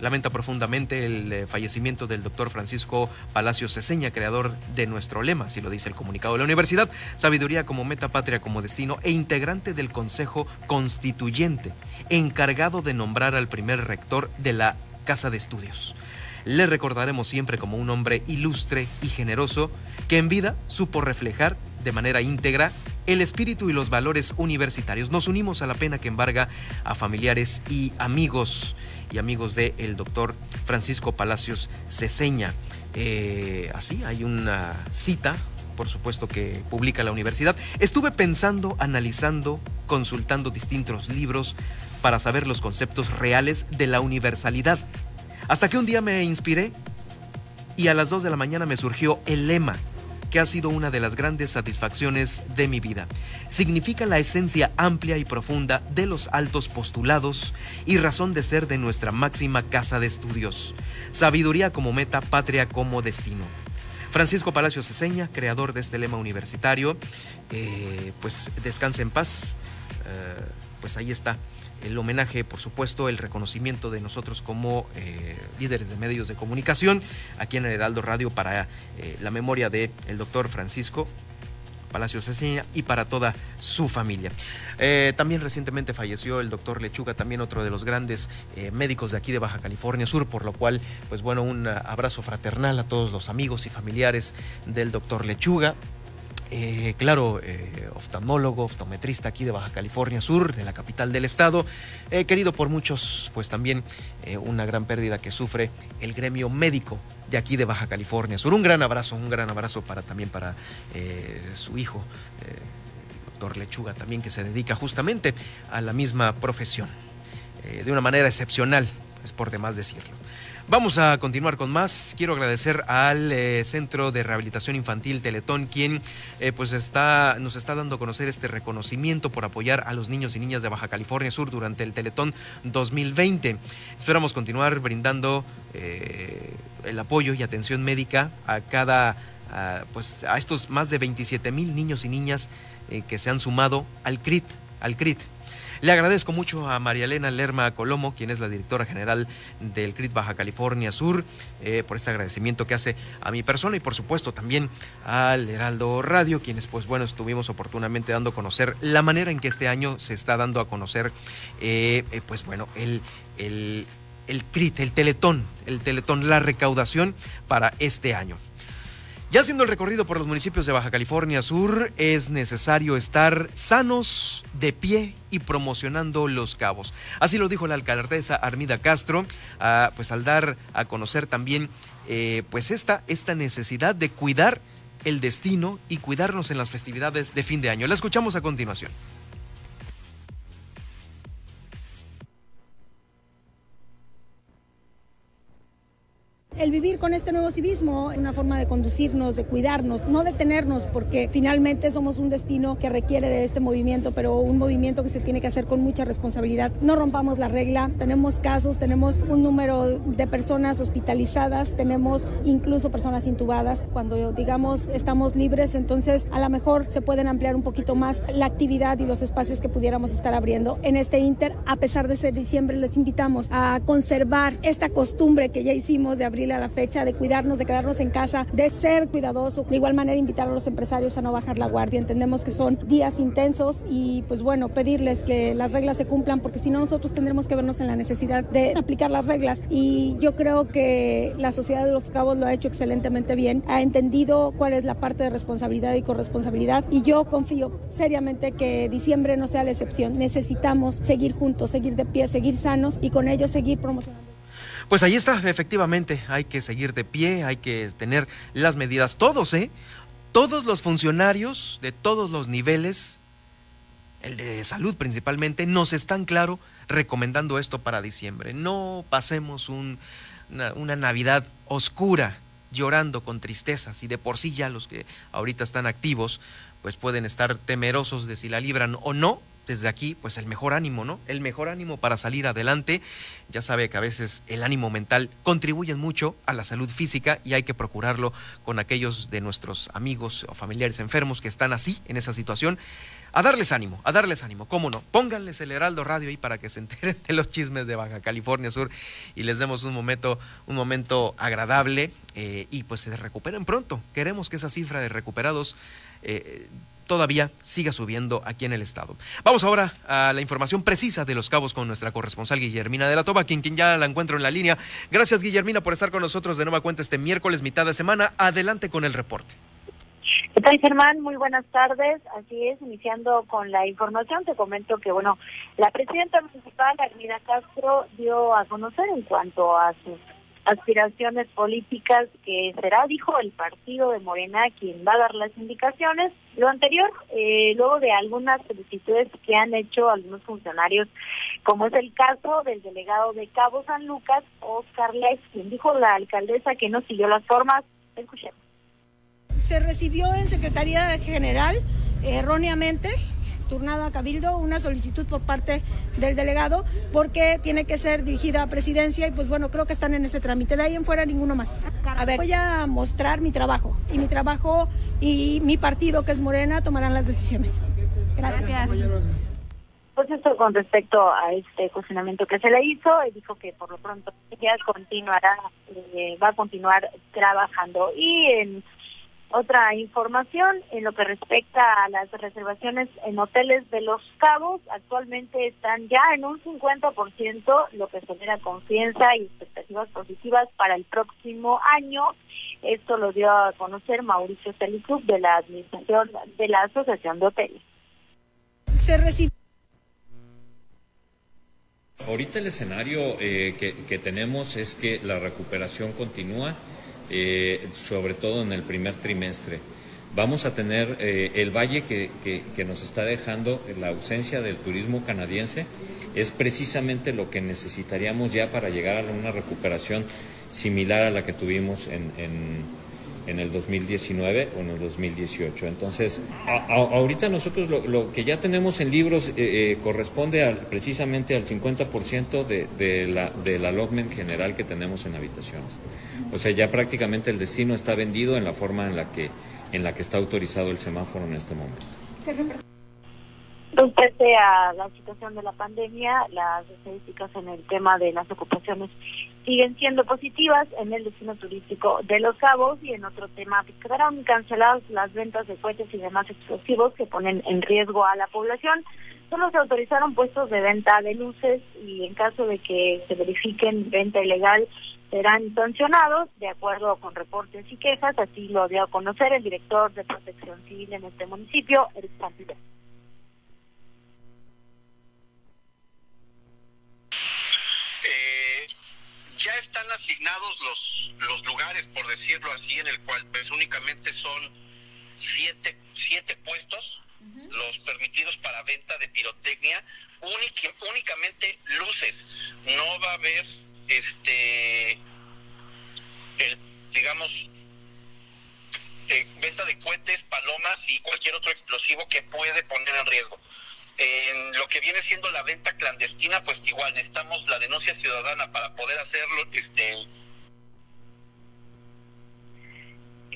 Speaker 2: lamenta profundamente el eh, fallecimiento del doctor Francisco Palacios Ceseña, creador de nuestro lema, así lo dice el comunicado de la universidad, sabiduría como meta, patria como destino e integrante del Consejo Constituyente, encargado de nombrar al primer rector de la Casa de Estudios. Le recordaremos siempre como un hombre ilustre y generoso que en vida supo reflejar de manera íntegra el espíritu y los valores universitarios. Nos unimos a la pena que embarga a familiares y amigos y amigos del el doctor Francisco Palacios Ceseña. Eh, así, hay una cita, por supuesto, que publica la universidad. Estuve pensando, analizando, consultando distintos libros para saber los conceptos reales de la universalidad. Hasta que un día me inspiré y a las 2 de la mañana me surgió el lema que ha sido una de las grandes satisfacciones de mi vida. Significa la esencia amplia y profunda de los altos postulados y razón de ser de nuestra máxima casa de estudios. Sabiduría como meta, patria como destino. Francisco Palacios Ceseña, creador de este lema universitario, eh, pues descanse en paz. Eh, pues ahí está el homenaje, por supuesto, el reconocimiento de nosotros como eh, líderes de medios de comunicación aquí en el Heraldo Radio para eh, la memoria del el doctor Francisco Palacio Ceseña y para toda su familia. Eh, también recientemente falleció el doctor Lechuga, también otro de los grandes médicos de aquí de Baja California Sur, por lo cual, pues bueno, un abrazo fraternal a todos los amigos y familiares del doctor Lechuga. Eh, claro, eh, oftalmólogo, oftometrista aquí de Baja California Sur, de la capital del estado, eh, querido por muchos, pues también una gran pérdida que sufre el gremio médico de aquí de Baja California Sur. Un gran abrazo, un gran abrazo para también para su hijo, doctor Lechuga, también que se dedica justamente a la misma profesión, de una manera excepcional, es por demás decirlo. Vamos a continuar con más. Quiero agradecer al eh, Centro de Rehabilitación Infantil Teletón, quien eh, pues está, nos está dando a conocer este reconocimiento por apoyar a los niños y niñas de Baja California Sur durante el Teletón 2020. Esperamos continuar brindando eh, el apoyo y atención médica a cada pues, a estos más de 27 mil niños y niñas que se han sumado al CRIT, al CRIT. Le agradezco mucho a María Elena Lerma Colomo, quien es la directora general del CRIT Baja California Sur, eh, por este agradecimiento que hace a mi persona y por supuesto también al Heraldo Radio, quienes pues bueno estuvimos oportunamente dando a conocer la manera en que este año se está dando a conocer eh, eh, pues bueno el, el, el CRIT, el Teletón, el Teletón, la recaudación para este año. Ya haciendo el recorrido por los municipios de Baja California Sur, es necesario estar sanos, de pie y promocionando los cabos. Así lo dijo la alcaldesa Armida Castro, ah, pues al dar a conocer también eh, pues esta, esta necesidad de cuidar el destino y cuidarnos en las festividades de fin de año. La escuchamos a continuación.
Speaker 10: Vivir con este nuevo civismo una forma de conducirnos, de cuidarnos, no detenernos, porque finalmente somos un destino que requiere de este movimiento, pero un movimiento que se tiene que hacer con mucha responsabilidad. No rompamos la regla, tenemos casos, tenemos un número de personas hospitalizadas, tenemos incluso personas intubadas. Cuando digamos estamos libres, entonces a lo mejor se pueden ampliar un poquito más la actividad y los espacios que pudiéramos estar abriendo. En este Inter, a pesar de ser diciembre, les invitamos a conservar esta costumbre que ya hicimos de abrir a la fecha, de cuidarnos, de quedarnos en casa, de ser cuidadoso. De igual manera, invitar a los empresarios a no bajar la guardia. Entendemos que son días intensos y, pues bueno, pedirles que las reglas se cumplan porque si no, nosotros tendremos que vernos en la necesidad de aplicar las reglas. Y yo creo que la Sociedad de los Cabos lo ha hecho excelentemente bien, ha entendido cuál es la parte de responsabilidad y corresponsabilidad. Y yo confío seriamente que diciembre no sea la excepción. Necesitamos seguir juntos, seguir de pie, seguir sanos y con ello seguir promocionando.
Speaker 2: Pues ahí está, efectivamente, hay que seguir de pie, hay que tener las medidas, todos, ¿eh? Todos los funcionarios de todos los niveles, el de salud principalmente, nos están, claro, recomendando esto para diciembre. No pasemos una, una Navidad oscura, llorando con tristezas, y de por sí ya los que ahorita están activos, pues pueden estar temerosos de si la libran o no, desde aquí, pues el mejor ánimo, ¿no? El mejor ánimo para salir adelante. Ya sabe que a veces el ánimo mental contribuye mucho a la salud física y hay que procurarlo con aquellos de nuestros amigos o familiares enfermos que están así, en esa situación. A darles ánimo, a darles ánimo, cómo no. Pónganles el Heraldo Radio ahí para que se enteren de los chismes de Baja California Sur y les demos un momento, un momento agradable eh, y pues se recuperen pronto. Queremos que esa cifra de recuperados eh, todavía siga subiendo aquí en el estado. Vamos ahora a la información precisa de los cabos con nuestra corresponsal Guillermina de la Toba, quien, quien ya la encuentro en la línea. Gracias Guillermina por estar con nosotros de nueva cuenta este miércoles mitad de semana. Adelante con el reporte.
Speaker 11: ¿Qué tal, Germán? Muy buenas tardes. Así es, iniciando con la información, te comento que, bueno, la presidenta municipal, Armida Castro, dio a conocer en cuanto a sus aspiraciones políticas que será, dijo, el partido de Morena quien va a dar las indicaciones. Lo anterior, eh, luego de algunas solicitudes que han hecho algunos funcionarios, como es el caso del delegado de Cabo San Lucas, Oscar Lex, quien dijo la alcaldesa que no siguió las formas. Escuchemos.
Speaker 10: Se recibió en Secretaría General erróneamente turnado a Cabildo una solicitud por parte del delegado porque tiene que ser dirigida a presidencia y pues bueno, creo que están en ese trámite. De ahí en fuera ninguno más. A ver, voy a mostrar mi trabajo y mi trabajo y mi partido que es Morena tomarán las decisiones. Gracias.
Speaker 11: Pues esto con respecto a este cuestionamiento que se le hizo, dijo que por lo pronto ella continuará, eh, va a continuar trabajando. Y en otra información en lo que respecta a las reservaciones en hoteles de Los Cabos, actualmente están ya en un 50%, lo que genera confianza y expectativas positivas para el próximo año. Esto lo dio a conocer Mauricio Celicub de la Administración de la Asociación de Hoteles.
Speaker 10: Se recibe
Speaker 12: Ahorita el escenario eh, que, que tenemos es que la recuperación continúa eh, sobre todo en el primer trimestre. Vamos a tener eh, el valle que, que, nos está dejando la ausencia del turismo canadiense, es precisamente lo que necesitaríamos ya para llegar a una recuperación similar a la que tuvimos en, en el 2019 o en el 2018. Entonces, ahorita nosotros lo, que ya tenemos en libros eh, eh, corresponde al, precisamente al 50% de, de, la, del allotment general que tenemos en habitaciones. O sea, ya prácticamente el destino está vendido en la forma en la que, en la que está autorizado el semáforo en este momento.
Speaker 11: Respecto a la situación de la pandemia, las estadísticas en el tema de las ocupaciones siguen siendo positivas en el destino turístico de Los Cabos y en otro tema, quedaron canceladas las ventas de cohetes y demás explosivos que ponen en riesgo a la población. Solo se autorizaron puestos de venta de luces y en caso de que se verifiquen venta ilegal serán sancionados de acuerdo con reportes y quejas, así lo dio a conocer el director de Protección Civil en este municipio, Eric Santillán.
Speaker 13: Ya están asignados los, los lugares, por decirlo así, en el cual pues únicamente son siete, siete puestos los permitidos para venta de pirotecnia, únicamente luces. No va a haber, este, el, digamos, eh, venta de cohetes, palomas y cualquier otro explosivo que puede poner en riesgo. En lo que viene siendo la venta clandestina, pues igual necesitamos la denuncia ciudadana para poder hacerlo, este,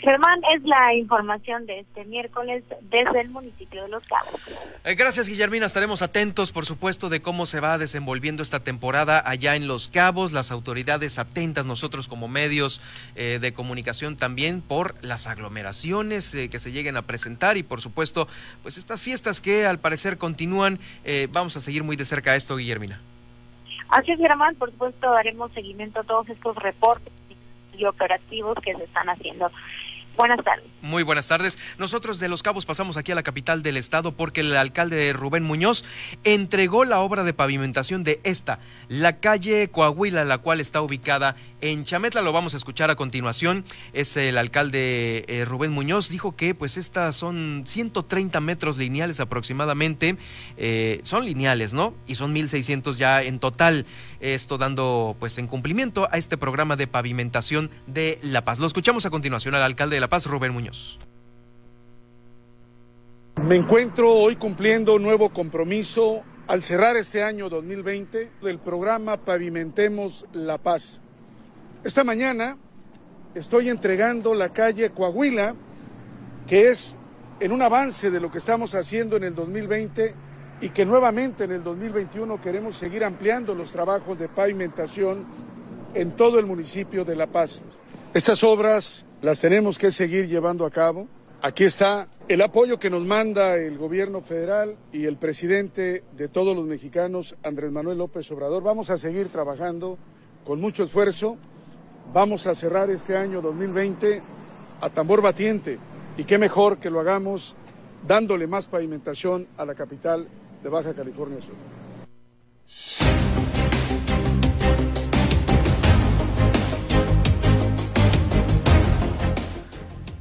Speaker 11: Germán, es la información de este miércoles desde el municipio de Los Cabos.
Speaker 2: Eh, gracias, Guillermina. Estaremos atentos, por supuesto, de cómo se va desenvolviendo esta temporada allá en Los Cabos. Las autoridades atentas, nosotros como medios eh, de comunicación también por las aglomeraciones eh, que se lleguen a presentar y, por supuesto, pues estas fiestas que al parecer continúan. vamos a seguir muy de cerca esto, Guillermina.
Speaker 11: Así es, Germán. Por supuesto, haremos seguimiento a todos estos reportes y operativos que se están haciendo. Buenas tardes.
Speaker 2: Muy buenas tardes. Nosotros de Los Cabos pasamos aquí a la capital del estado porque el alcalde Rubén Muñoz entregó la obra de pavimentación de esta, la calle Coahuila, la cual está ubicada en Chametla. Lo vamos a escuchar a continuación. Es el alcalde eh, Rubén Muñoz. Dijo que pues estas son 130 metros lineales aproximadamente. Eh, son lineales, ¿no? Y son 1.600 ya en total. Esto dando pues en cumplimiento a este programa de pavimentación de La Paz. Lo escuchamos a continuación al alcalde de La Paz, Rubén Muñoz.
Speaker 14: Me encuentro hoy cumpliendo un nuevo compromiso al cerrar este año 2020 del programa Pavimentemos La Paz. Esta mañana estoy entregando la calle Coahuila, que es en un avance de lo que estamos haciendo en el 2020 y que nuevamente en el 2021 queremos seguir ampliando los trabajos de pavimentación en todo el municipio de La Paz. Estas obras las tenemos que seguir llevando a cabo. Aquí está el apoyo que nos manda el gobierno federal y el presidente de todos los mexicanos, Andrés Manuel López Obrador. Vamos a seguir trabajando con mucho esfuerzo. Vamos a cerrar este año 2020 a tambor batiente y qué mejor que lo hagamos dándole más pavimentación a la capital de Baja California Sur.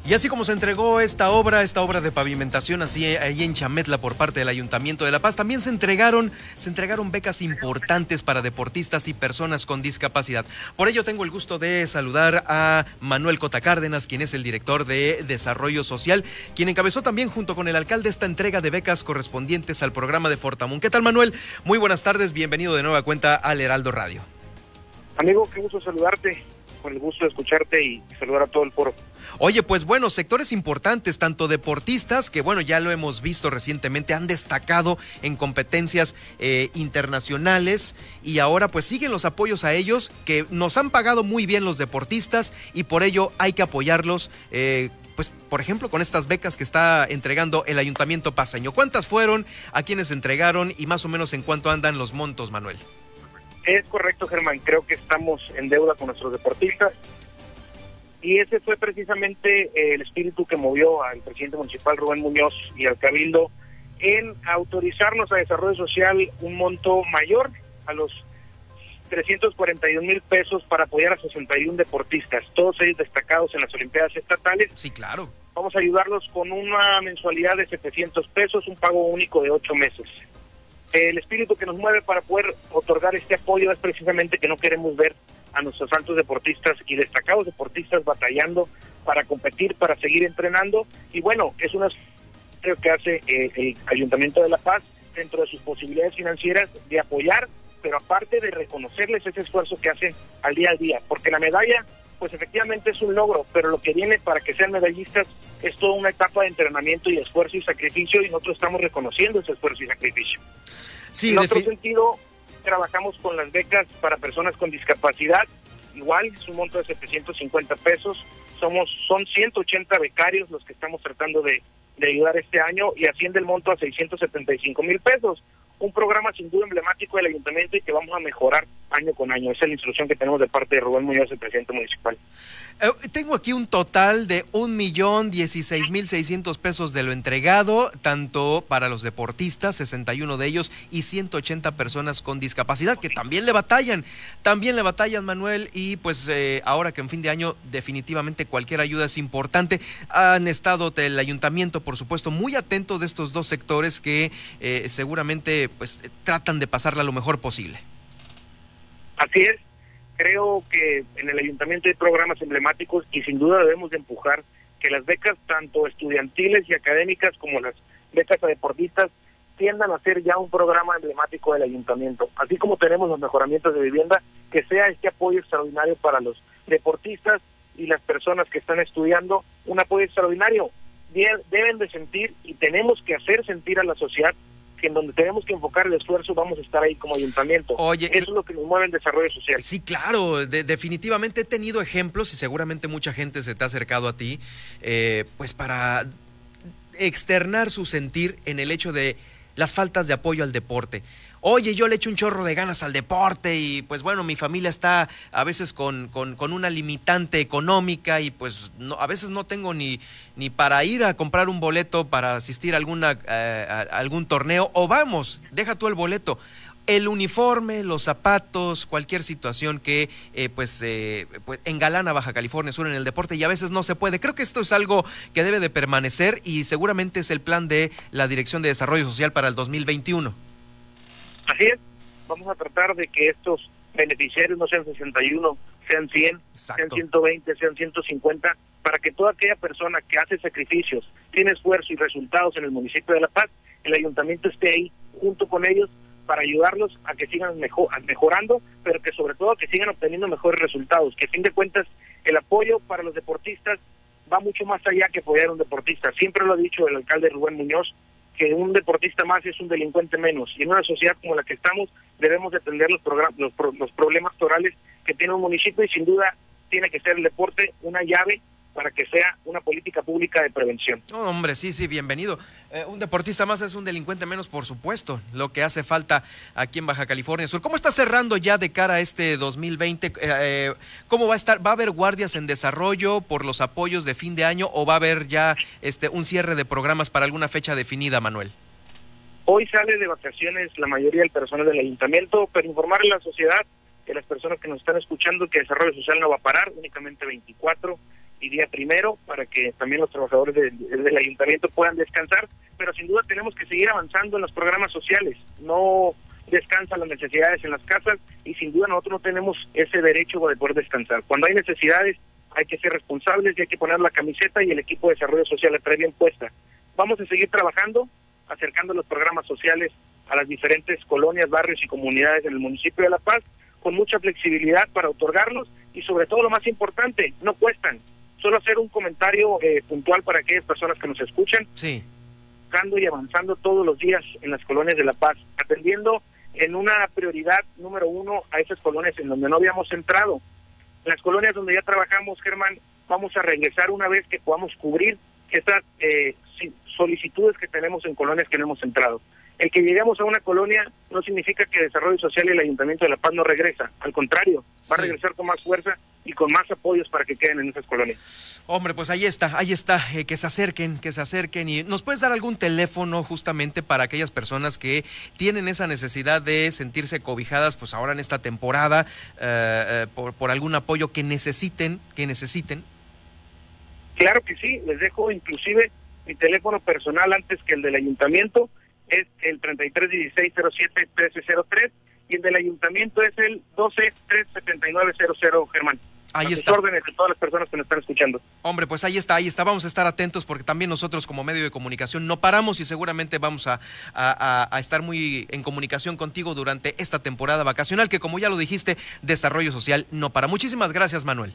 Speaker 2: Y así como se entregó esta obra, esta obra de pavimentación así ahí en Chametla por parte del Ayuntamiento de La Paz, también se entregaron, se entregaron becas importantes para deportistas y personas con discapacidad. Por ello tengo el gusto de saludar a Manuel Cota Cárdenas, quien es el director de Desarrollo Social, quien encabezó también junto con el alcalde esta entrega de becas correspondientes al programa de Fortamun. ¿Qué tal, Manuel? Muy buenas tardes, bienvenido de nueva cuenta al Heraldo Radio.
Speaker 15: Amigo, qué gusto saludarte, con el gusto de escucharte y saludar a todo el foro.
Speaker 2: Oye, pues bueno, sectores importantes, tanto deportistas, que bueno, ya lo hemos visto recientemente, han destacado en competencias eh, internacionales y ahora pues siguen los apoyos a ellos, que nos han pagado muy bien los deportistas y por ello hay que apoyarlos. Eh, pues, por ejemplo, con estas becas que está entregando el Ayuntamiento Paseño. ¿Cuántas fueron? ¿A quiénes entregaron? Y más o menos en cuánto andan los montos, Manuel.
Speaker 15: Es correcto, Germán. Creo que estamos en deuda con nuestros deportistas. Y ese fue precisamente el espíritu que movió al presidente municipal Rubén Muñoz y al Cabildo en autorizarnos a desarrollo social un monto mayor a los 341 mil pesos para apoyar a 61 deportistas, todos ellos destacados en las Olimpiadas Estatales.
Speaker 2: Sí, claro.
Speaker 15: Vamos a ayudarlos con una mensualidad de 700 pesos, un pago único de ocho meses. El espíritu que nos mueve para poder otorgar este apoyo es precisamente que no queremos ver a nuestros altos deportistas y destacados deportistas batallando para competir, para seguir entrenando. Y bueno, es una que hace eh, el Ayuntamiento de La Paz dentro de sus posibilidades financieras de apoyar, pero aparte de reconocerles ese esfuerzo que hacen al día a día, porque la medalla, pues efectivamente es un logro, pero lo que viene para que sean medallistas es toda una etapa de entrenamiento y esfuerzo y sacrificio y nosotros estamos reconociendo ese esfuerzo y sacrificio. Sí, en otro sentido, trabajamos con las becas para personas con discapacidad, igual es un monto de 750 pesos, somos son 180 becarios los que estamos tratando de, de ayudar este año y asciende el monto a 675 mil pesos un programa sin duda emblemático del ayuntamiento y que vamos a mejorar año con año. Esa es la instrucción que tenemos de parte de Rubén Muñoz, el presidente municipal.
Speaker 2: Eh, tengo aquí un total de un millón dieciséis mil seiscientos pesos de lo entregado, tanto para los deportistas, 61 de ellos, y 180 personas con discapacidad, que también le batallan, también le batallan, Manuel, y pues eh, ahora que en fin de año definitivamente cualquier ayuda es importante. Han estado el ayuntamiento, por supuesto, muy atento de estos dos sectores que eh, seguramente pues tratan de pasarla lo mejor posible.
Speaker 15: Así es. Creo que en el ayuntamiento hay programas emblemáticos y sin duda debemos de empujar que las becas tanto estudiantiles y académicas como las becas a deportistas tiendan a ser ya un programa emblemático del ayuntamiento. Así como tenemos los mejoramientos de vivienda, que sea este apoyo extraordinario para los deportistas y las personas que están estudiando, un apoyo extraordinario. Deben de sentir y tenemos que hacer sentir a la sociedad que en donde tenemos que enfocar el esfuerzo vamos a estar ahí como ayuntamiento. Oye, eso es lo que nos mueve el desarrollo social.
Speaker 2: Sí, claro, definitivamente he tenido ejemplos y seguramente mucha gente se te ha acercado a ti, eh, pues para externar su sentir en el hecho de las faltas de apoyo al deporte oye, yo le echo un chorro de ganas al deporte y pues bueno, mi familia está a veces con, con, una limitante económica y pues no, a veces no tengo ni, ni para ir a comprar un boleto para asistir a, alguna, eh, algún torneo o vamos, deja tú el boleto el uniforme, los zapatos, cualquier situación que eh, pues, eh, pues engalana Baja California Sur en el deporte y a veces no se puede. Creo que esto es algo que debe de permanecer y seguramente es el plan de la Dirección de Desarrollo Social para el 2021.
Speaker 15: Así es, vamos a tratar de que estos beneficiarios no sean 61, sean 100, sean 120, sean 150, para que toda aquella persona que hace sacrificios, tiene esfuerzo y resultados en el municipio de La Paz, el ayuntamiento esté ahí junto con ellos para ayudarlos a que sigan mejor, mejorando, pero que sobre todo que sigan obteniendo mejores resultados, que a fin de cuentas el apoyo para los deportistas va mucho más allá que apoyar a un deportista. Siempre lo ha dicho el alcalde Rubén Muñoz, que un deportista más es un delincuente menos. Y en una sociedad como la que estamos debemos de atender los, los, los problemas torales que tiene un municipio y sin duda tiene que ser el deporte una llave para que sea una política pública de prevención.
Speaker 2: hombre, sí, sí, bienvenido. Eh, un deportista más es un delincuente menos, por supuesto, lo que hace falta aquí en Baja California Sur. ¿Cómo está cerrando ya de cara a este 2020? Eh, eh, ¿Cómo va a estar? ¿Va a haber guardias en desarrollo por los apoyos de fin de año o va a haber ya este un cierre de programas para alguna fecha definida, Manuel?
Speaker 15: Hoy sale de vacaciones la mayoría del personal del ayuntamiento, pero informarle a la sociedad que las personas que nos están escuchando que el desarrollo social no va a parar, únicamente 24 y día primero para que también los trabajadores del ayuntamiento puedan descansar, pero sin duda tenemos que seguir avanzando en los programas sociales, no descansan las necesidades en las casas y sin duda nosotros no tenemos ese derecho de poder descansar. Cuando hay necesidades hay que ser responsables y hay que poner la camiseta y el equipo de desarrollo social la trae bien puesta. Vamos a seguir trabajando, acercando los programas sociales a las diferentes colonias, barrios y comunidades en el municipio de La Paz, con mucha flexibilidad para otorgarlos y sobre todo lo más importante, no cuestan, solo hacer un comentario eh, puntual para aquellas personas que nos escuchan.
Speaker 2: Sí.
Speaker 15: Buscando y avanzando todos los días en las colonias de La Paz, atendiendo en una prioridad número uno a esas colonias en donde no habíamos entrado. En las colonias donde ya trabajamos, Germán, vamos a regresar una vez que podamos cubrir estas eh, solicitudes que tenemos en colonias que no hemos entrado. El que lleguemos a una colonia no significa que Desarrollo Social y el Ayuntamiento de La Paz no regresa. Al contrario, va a regresar con más fuerza y con más apoyos para que queden en esas colonias.
Speaker 2: Hombre, pues ahí está, ahí está, eh, que se acerquen, que se acerquen. ¿Y nos puedes dar algún teléfono justamente para aquellas personas que tienen esa necesidad de sentirse cobijadas, pues ahora en esta temporada, eh, eh, por, por algún apoyo que necesiten, que necesiten?
Speaker 15: Claro que sí, les dejo inclusive mi teléfono personal antes que el del ayuntamiento, es el 331607-1303 y el del ayuntamiento es el 12-37900, Germán.
Speaker 2: Ahí está.
Speaker 15: órdenes de todas las personas que nos están escuchando.
Speaker 2: Hombre, pues ahí está, ahí está. Vamos a estar atentos porque también nosotros como medio de comunicación no paramos y seguramente vamos a, a, estar muy en comunicación contigo durante esta temporada vacacional que como ya lo dijiste, desarrollo social no para. Muchísimas gracias, Manuel.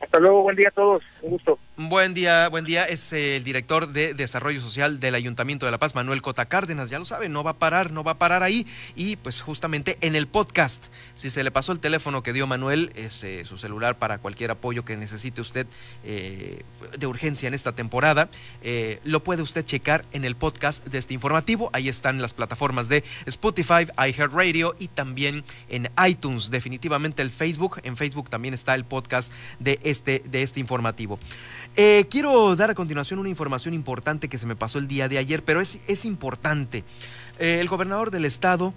Speaker 15: Hasta luego, buen día a todos, un gusto.
Speaker 2: Buen día, buen día. Es eh, el director de Desarrollo Social del Ayuntamiento de La Paz, Manuel Cota Cárdenas. Ya lo sabe, no va a parar, no va a parar ahí. Y pues justamente en el podcast, si se le pasó el teléfono que dio Manuel, es eh, su celular para cualquier apoyo que necesite usted eh, de urgencia en esta temporada, lo puede usted checar en el podcast de este informativo. Ahí están las plataformas de Spotify, iHeartRadio y también en iTunes. Definitivamente el Facebook. En Facebook también está el podcast de este, de este informativo. Eh, quiero dar a continuación una información importante que se me pasó el día de ayer, pero es, es importante. Eh, el gobernador del estado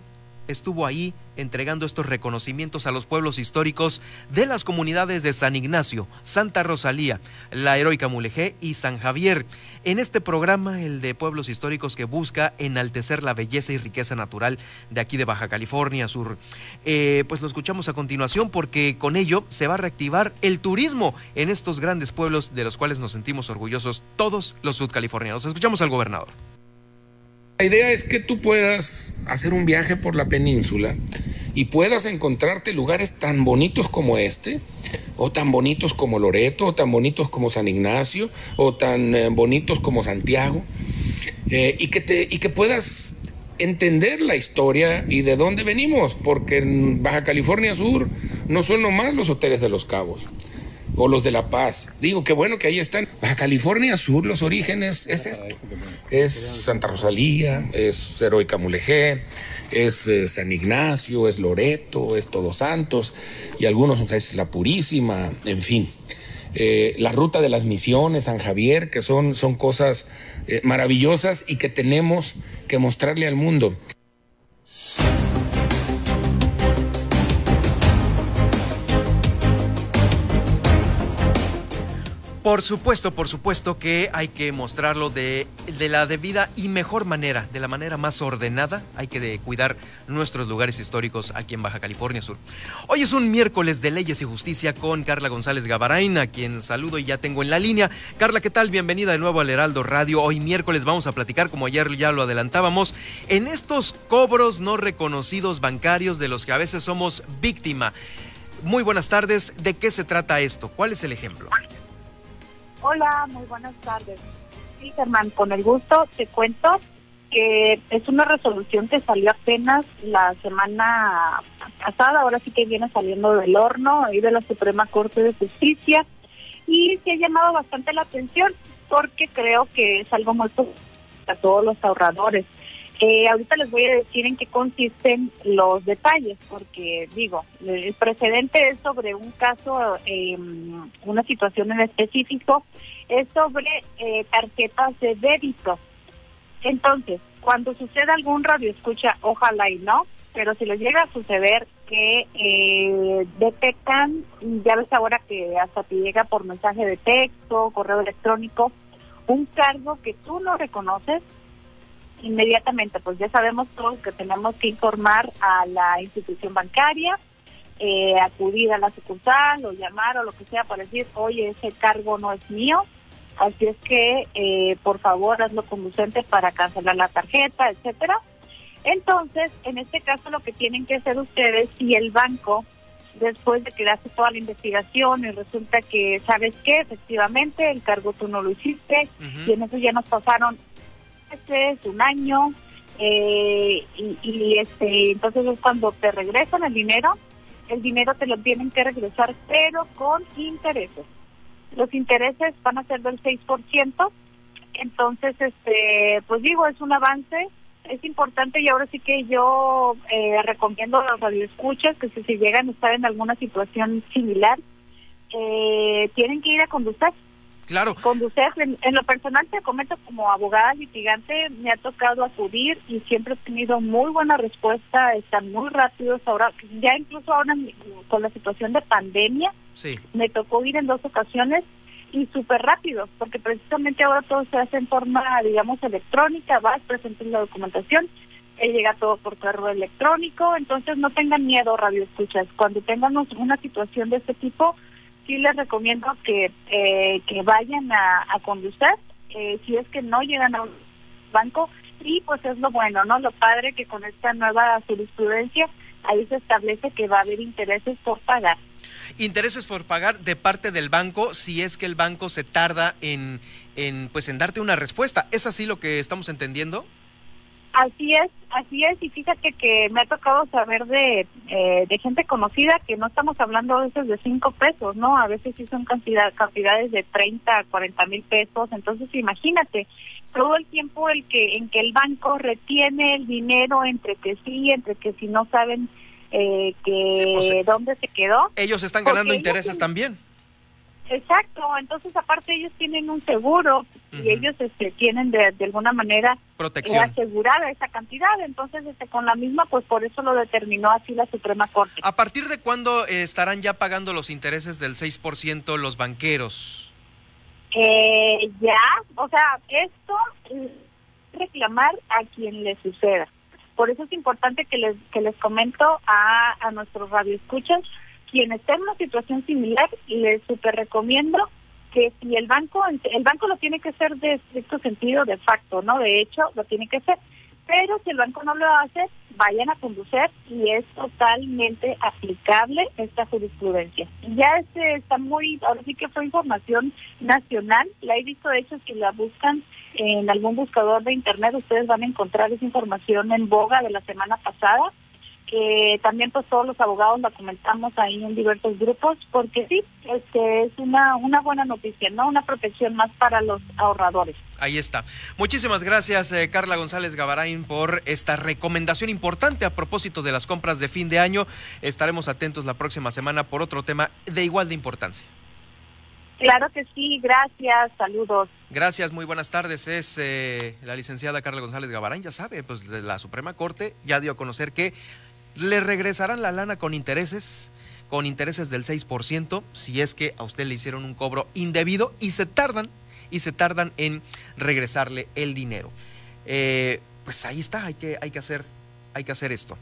Speaker 2: estuvo ahí entregando estos reconocimientos a los pueblos históricos de las comunidades de San Ignacio, Santa Rosalía, la Heroica Mulegé y San Javier. En este programa, el de pueblos históricos que busca enaltecer la belleza y riqueza natural de aquí de Baja California Sur. Eh, pues lo escuchamos a continuación porque con ello se va a reactivar el turismo en estos grandes pueblos de los cuales nos sentimos orgullosos todos los sudcalifornianos. Escuchamos al gobernador.
Speaker 16: La idea es que tú puedas hacer un viaje por la península y puedas encontrarte lugares tan bonitos como este, o tan bonitos como Loreto, o tan bonitos como San Ignacio, o tan eh, bonitos como Santiago, eh, y, que te, y que puedas entender la historia y de dónde venimos, porque en Baja California Sur no son nomás los hoteles de los cabos o los de La Paz. Digo, qué bueno que ahí están. Baja California Sur, los orígenes es esto. Es Santa Rosalía, es Heroica Mulegé, es eh, San Ignacio, es Loreto, es Todos Santos, y algunos es La Purísima, en fin. Eh, la ruta de las misiones, San Javier, que son, son cosas eh, maravillosas y que tenemos que mostrarle al mundo.
Speaker 2: Por supuesto, por supuesto que hay que mostrarlo de, de, la debida y mejor manera, de la manera más ordenada. Hay que cuidar nuestros lugares históricos aquí en Baja California Sur. Hoy es un miércoles de Leyes y Justicia con Carla González Gavarain, a quien saludo y ya tengo en la línea. Carla, ¿qué tal? Bienvenida de nuevo al Heraldo Radio. Hoy miércoles vamos a platicar, como ayer ya lo adelantábamos, en estos cobros no reconocidos bancarios de los que a veces somos víctima. Muy buenas tardes. ¿De qué se trata esto? ¿Cuál es el ejemplo?
Speaker 11: Hola, muy buenas tardes. Sí, Germán, con el gusto te cuento que es una resolución que salió apenas la semana pasada, ahora sí que viene saliendo del horno ahí de la Suprema Corte de Justicia y se ha llamado bastante la atención porque creo que es algo muy para todos los ahorradores. Eh, ahorita les voy a decir en qué consisten los detalles, porque digo, el precedente es sobre un caso, eh, una situación en específico, es sobre eh, tarjetas de débito. Entonces, cuando sucede algún radio escucha, ojalá y no, pero si les llega a suceder que eh, detectan, ya ves ahora que hasta te llega por mensaje de texto, correo electrónico, un cargo que tú no reconoces, inmediatamente, pues ya sabemos todos que tenemos que informar a la institución bancaria, eh, acudir a la sucursal o llamar o lo que sea para decir, oye, ese cargo no es mío, así es que eh, por favor hazlo conducente para cancelar la tarjeta, etcétera. Entonces, en este caso lo que tienen que hacer ustedes y el banco, después de que le hace toda la investigación y resulta que, ¿sabes qué? Efectivamente, el cargo tú no lo hiciste y en eso ya nos pasaron meses, un año, eh, y, este, entonces es cuando te regresan el dinero, el dinero te lo tienen que regresar, pero con intereses. Los intereses van a ser del 6%, entonces, este, pues digo, es un avance, es importante y ahora sí que yo eh, recomiendo a los radioescuchas que si, llegan a estar en alguna situación similar, eh, tienen que ir a conducir
Speaker 2: Claro.
Speaker 11: Conducir, en, lo personal te comento como abogada litigante, me ha tocado acudir y siempre he tenido muy buena respuesta, están muy rápidos ahora, ya incluso ahora con la situación de pandemia,
Speaker 2: sí.
Speaker 11: me tocó ir en dos ocasiones y súper rápido, porque precisamente ahora todo se hace en forma, digamos, electrónica, vas, presentas la documentación, llega todo por correo electrónico, entonces no tengan miedo, radio escuchas. Cuando tengan una situación de este tipo, sí les recomiendo que, eh, que vayan a, a conducir, eh, si es que no llegan a un banco, y pues es lo bueno, ¿no? Lo padre que con esta nueva jurisprudencia ahí se establece que va a haber intereses por pagar.
Speaker 2: Intereses por pagar de parte del banco si es que el banco se tarda en, en pues en darte una respuesta. ¿Es así lo que estamos entendiendo?
Speaker 11: Así es, así es, y fíjate que me ha tocado saber de, eh, de gente conocida que no estamos hablando a veces de cinco pesos, ¿no? A veces sí son cantidad, cantidades de 30, 40 mil pesos, entonces imagínate, todo el tiempo el que en que el banco retiene el dinero entre que sí, entre que si no saben eh, que
Speaker 2: pues,
Speaker 11: dónde se quedó.
Speaker 2: Ellos están ganando intereses también.
Speaker 11: Exacto, entonces aparte ellos tienen un seguro y ellos este, tienen de, de alguna manera
Speaker 2: Protección.
Speaker 11: asegurada esa cantidad, entonces este, con la misma pues por eso lo determinó así la Suprema Corte.
Speaker 2: ¿A partir de cuándo eh, estarán ya pagando los intereses del 6% los banqueros?
Speaker 11: Eh, ya, o sea, esto es reclamar a quien le suceda. Por eso es importante que les, que les comento a, a nuestros radioescuchas quien esté en una situación similar, les super recomiendo que si el banco, el banco lo tiene que hacer de estricto sentido, de facto, ¿no? De hecho, lo tiene que hacer. Pero si el banco no lo hace, vayan a conducir y es totalmente aplicable esta jurisprudencia. Ya este está muy, ahora sí que fue información nacional, la he visto de hecho si la buscan en algún buscador de internet, ustedes van a encontrar esa información en boga de la semana pasada que también pues todos los abogados la comentamos ahí en diversos grupos, porque sí, este es una, una buena noticia, ¿no? Una protección más para los ahorradores.
Speaker 2: Ahí está. Muchísimas gracias, eh, Carla González Gavarain, por esta recomendación importante a propósito de las compras de fin de año. Estaremos atentos la próxima semana por otro tema de igual de importancia.
Speaker 11: Claro que sí, gracias, saludos.
Speaker 2: Gracias, muy buenas tardes. Es eh, la licenciada Carla González Gavarain, ya sabe, pues de la Suprema Corte ya dio a conocer que le regresarán la lana con intereses, con intereses del 6%, si es que a usted le hicieron un cobro indebido y se tardan, y se tardan en regresarle el dinero. Eh, pues ahí está, hay que, hay que hacer, hay que hacer esto.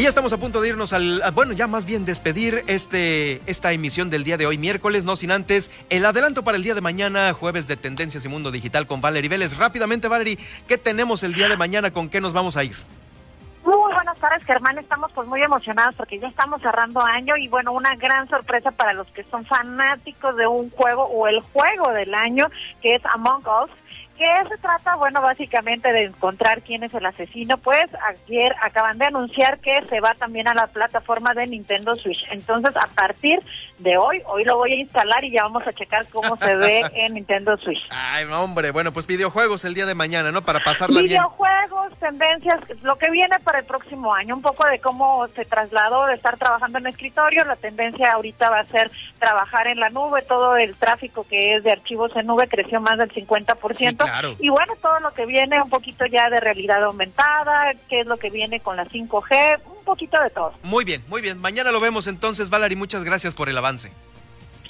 Speaker 2: Y ya estamos a punto de irnos al, bueno, ya más bien despedir este, esta emisión del día de hoy, miércoles, no sin antes el adelanto para el día de mañana, jueves de Tendencias y Mundo Digital con Valerie Vélez. Rápidamente, Valerie, ¿qué tenemos el día de mañana? ¿Con qué nos vamos a ir?
Speaker 11: Muy buenas tardes, Germán. Estamos pues muy emocionados porque ya estamos cerrando año y bueno, una gran sorpresa para los que son fanáticos de un juego o el juego del año que es Among Us qué se trata? Bueno, básicamente de encontrar quién es el asesino. Pues ayer acaban de anunciar que se va también a la plataforma de Nintendo Switch. Entonces, a partir de hoy, hoy lo voy a instalar y ya vamos a checar cómo se ve <laughs> en Nintendo Switch.
Speaker 2: Ay, hombre, bueno, pues videojuegos el día de mañana, ¿no? Para pasarla
Speaker 11: bien. Videojuegos, tendencias, lo que viene para el próximo año, un poco de cómo se trasladó de estar trabajando en escritorio, la tendencia ahorita va a ser trabajar en la nube, todo el tráfico que es de archivos en nube creció más del 50%. Y bueno, todo lo que viene un poquito ya de realidad aumentada, qué es lo que viene con la 5G, un poquito de todo.
Speaker 2: Muy bien, muy bien. Mañana lo vemos entonces, Valerie. Muchas gracias por el avance.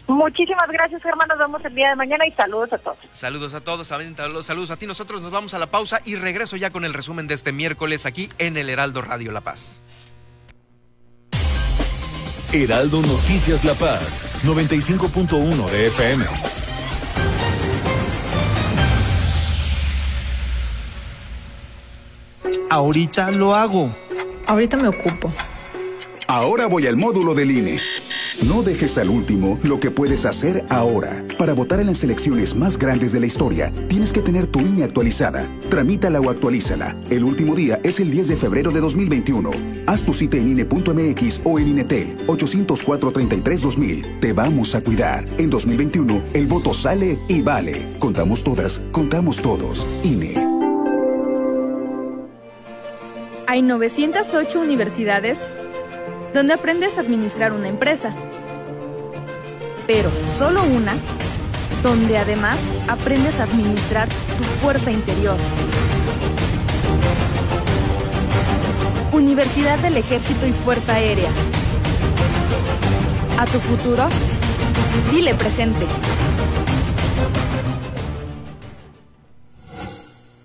Speaker 11: Muchísimas gracias, hermano. Nos vemos el día de mañana y saludos a todos.
Speaker 2: Saludos a todos, saludos a ti. Nosotros nos vamos a la pausa y regreso ya con el resumen de este miércoles aquí en el Heraldo Radio La Paz.
Speaker 1: Heraldo Noticias La Paz, 95.1 de FM.
Speaker 17: Ahorita lo hago.
Speaker 18: Ahorita me ocupo.
Speaker 19: Ahora voy al módulo del INE. No dejes al último lo que puedes hacer ahora. Para votar en las elecciones más grandes de la historia, tienes que tener tu INE actualizada. Tramítala o actualízala. El último día es el 10 de febrero de 2021. Haz tu cita en INE.mx o en INETEL 804-33-2000. Te vamos a cuidar. En 2021, el voto sale y vale. Contamos todas, contamos todos. INE.
Speaker 18: Hay 908 universidades donde aprendes a administrar una empresa. Pero solo una, donde además aprendes a administrar tu fuerza interior. Universidad del Ejército y Fuerza Aérea. A tu futuro, dile presente.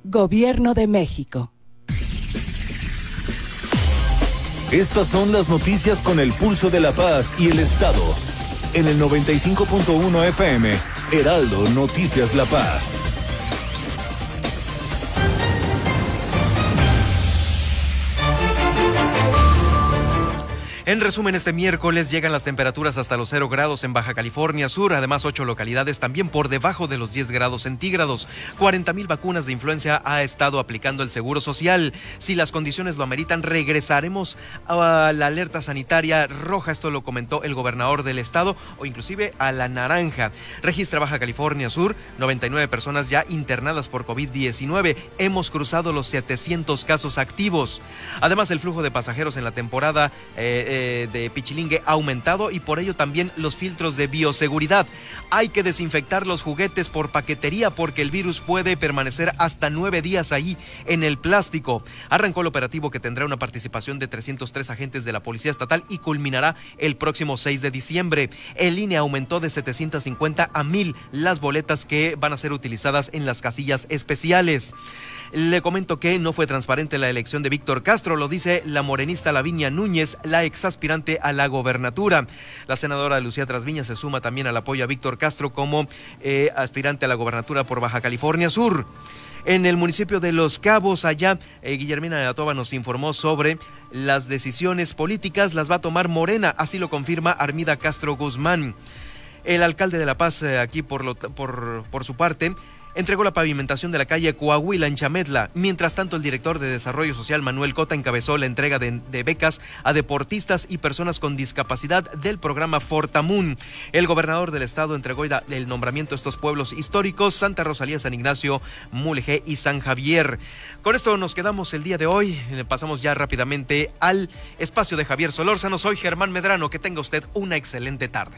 Speaker 20: Gobierno de México.
Speaker 1: Estas son las noticias con el pulso de la paz y el Estado. En el 95.1 FM, Heraldo Noticias La Paz.
Speaker 2: En resumen, este miércoles llegan las temperaturas hasta los 0 grados en Baja California Sur, además ocho localidades también por debajo de los 10 grados centígrados. 40 mil vacunas de influencia ha estado aplicando el Seguro Social. Si las condiciones lo ameritan, regresaremos a la alerta sanitaria roja, esto lo comentó el gobernador del estado, o inclusive a la naranja. Registra Baja California Sur, 99 personas ya internadas por COVID-19. Hemos cruzado los 700 casos activos. Además, el flujo de pasajeros en la temporada... Eh, eh, de Pichilingue ha aumentado y por ello también los filtros de bioseguridad. Hay que desinfectar los juguetes por paquetería porque el virus puede permanecer hasta nueve días ahí en el plástico. Arrancó el operativo que tendrá una participación de 303 agentes de la Policía Estatal y culminará el próximo 6 de diciembre. El INE aumentó de 750 a 1000 las boletas que van a ser utilizadas en las casillas especiales. Le comento que no fue transparente la elección de Víctor Castro, lo dice la morenista Lavinia Núñez, la exaspirante a la gobernatura. La senadora Lucía Trasviña se suma también al apoyo a Víctor Castro como eh, aspirante a la gobernatura por Baja California Sur. En el municipio de Los Cabos, allá, eh, Guillermina de la Toba nos informó sobre las decisiones políticas, las va a tomar Morena, así lo confirma Armida Castro Guzmán. El alcalde de La Paz, eh, aquí por su parte, entregó la pavimentación de la calle Coahuila en Chametla. Mientras tanto, el director de Desarrollo Social, Manuel Cota, encabezó la entrega de, becas a deportistas y personas con discapacidad del programa Fortamun. El gobernador del estado entregó el nombramiento a estos pueblos históricos, Santa Rosalía, San Ignacio, Mulegé y San Javier. Con esto nos quedamos el día de hoy. Pasamos ya rápidamente al espacio de Javier Solórzano. Soy Germán Medrano. Que tenga usted una excelente tarde.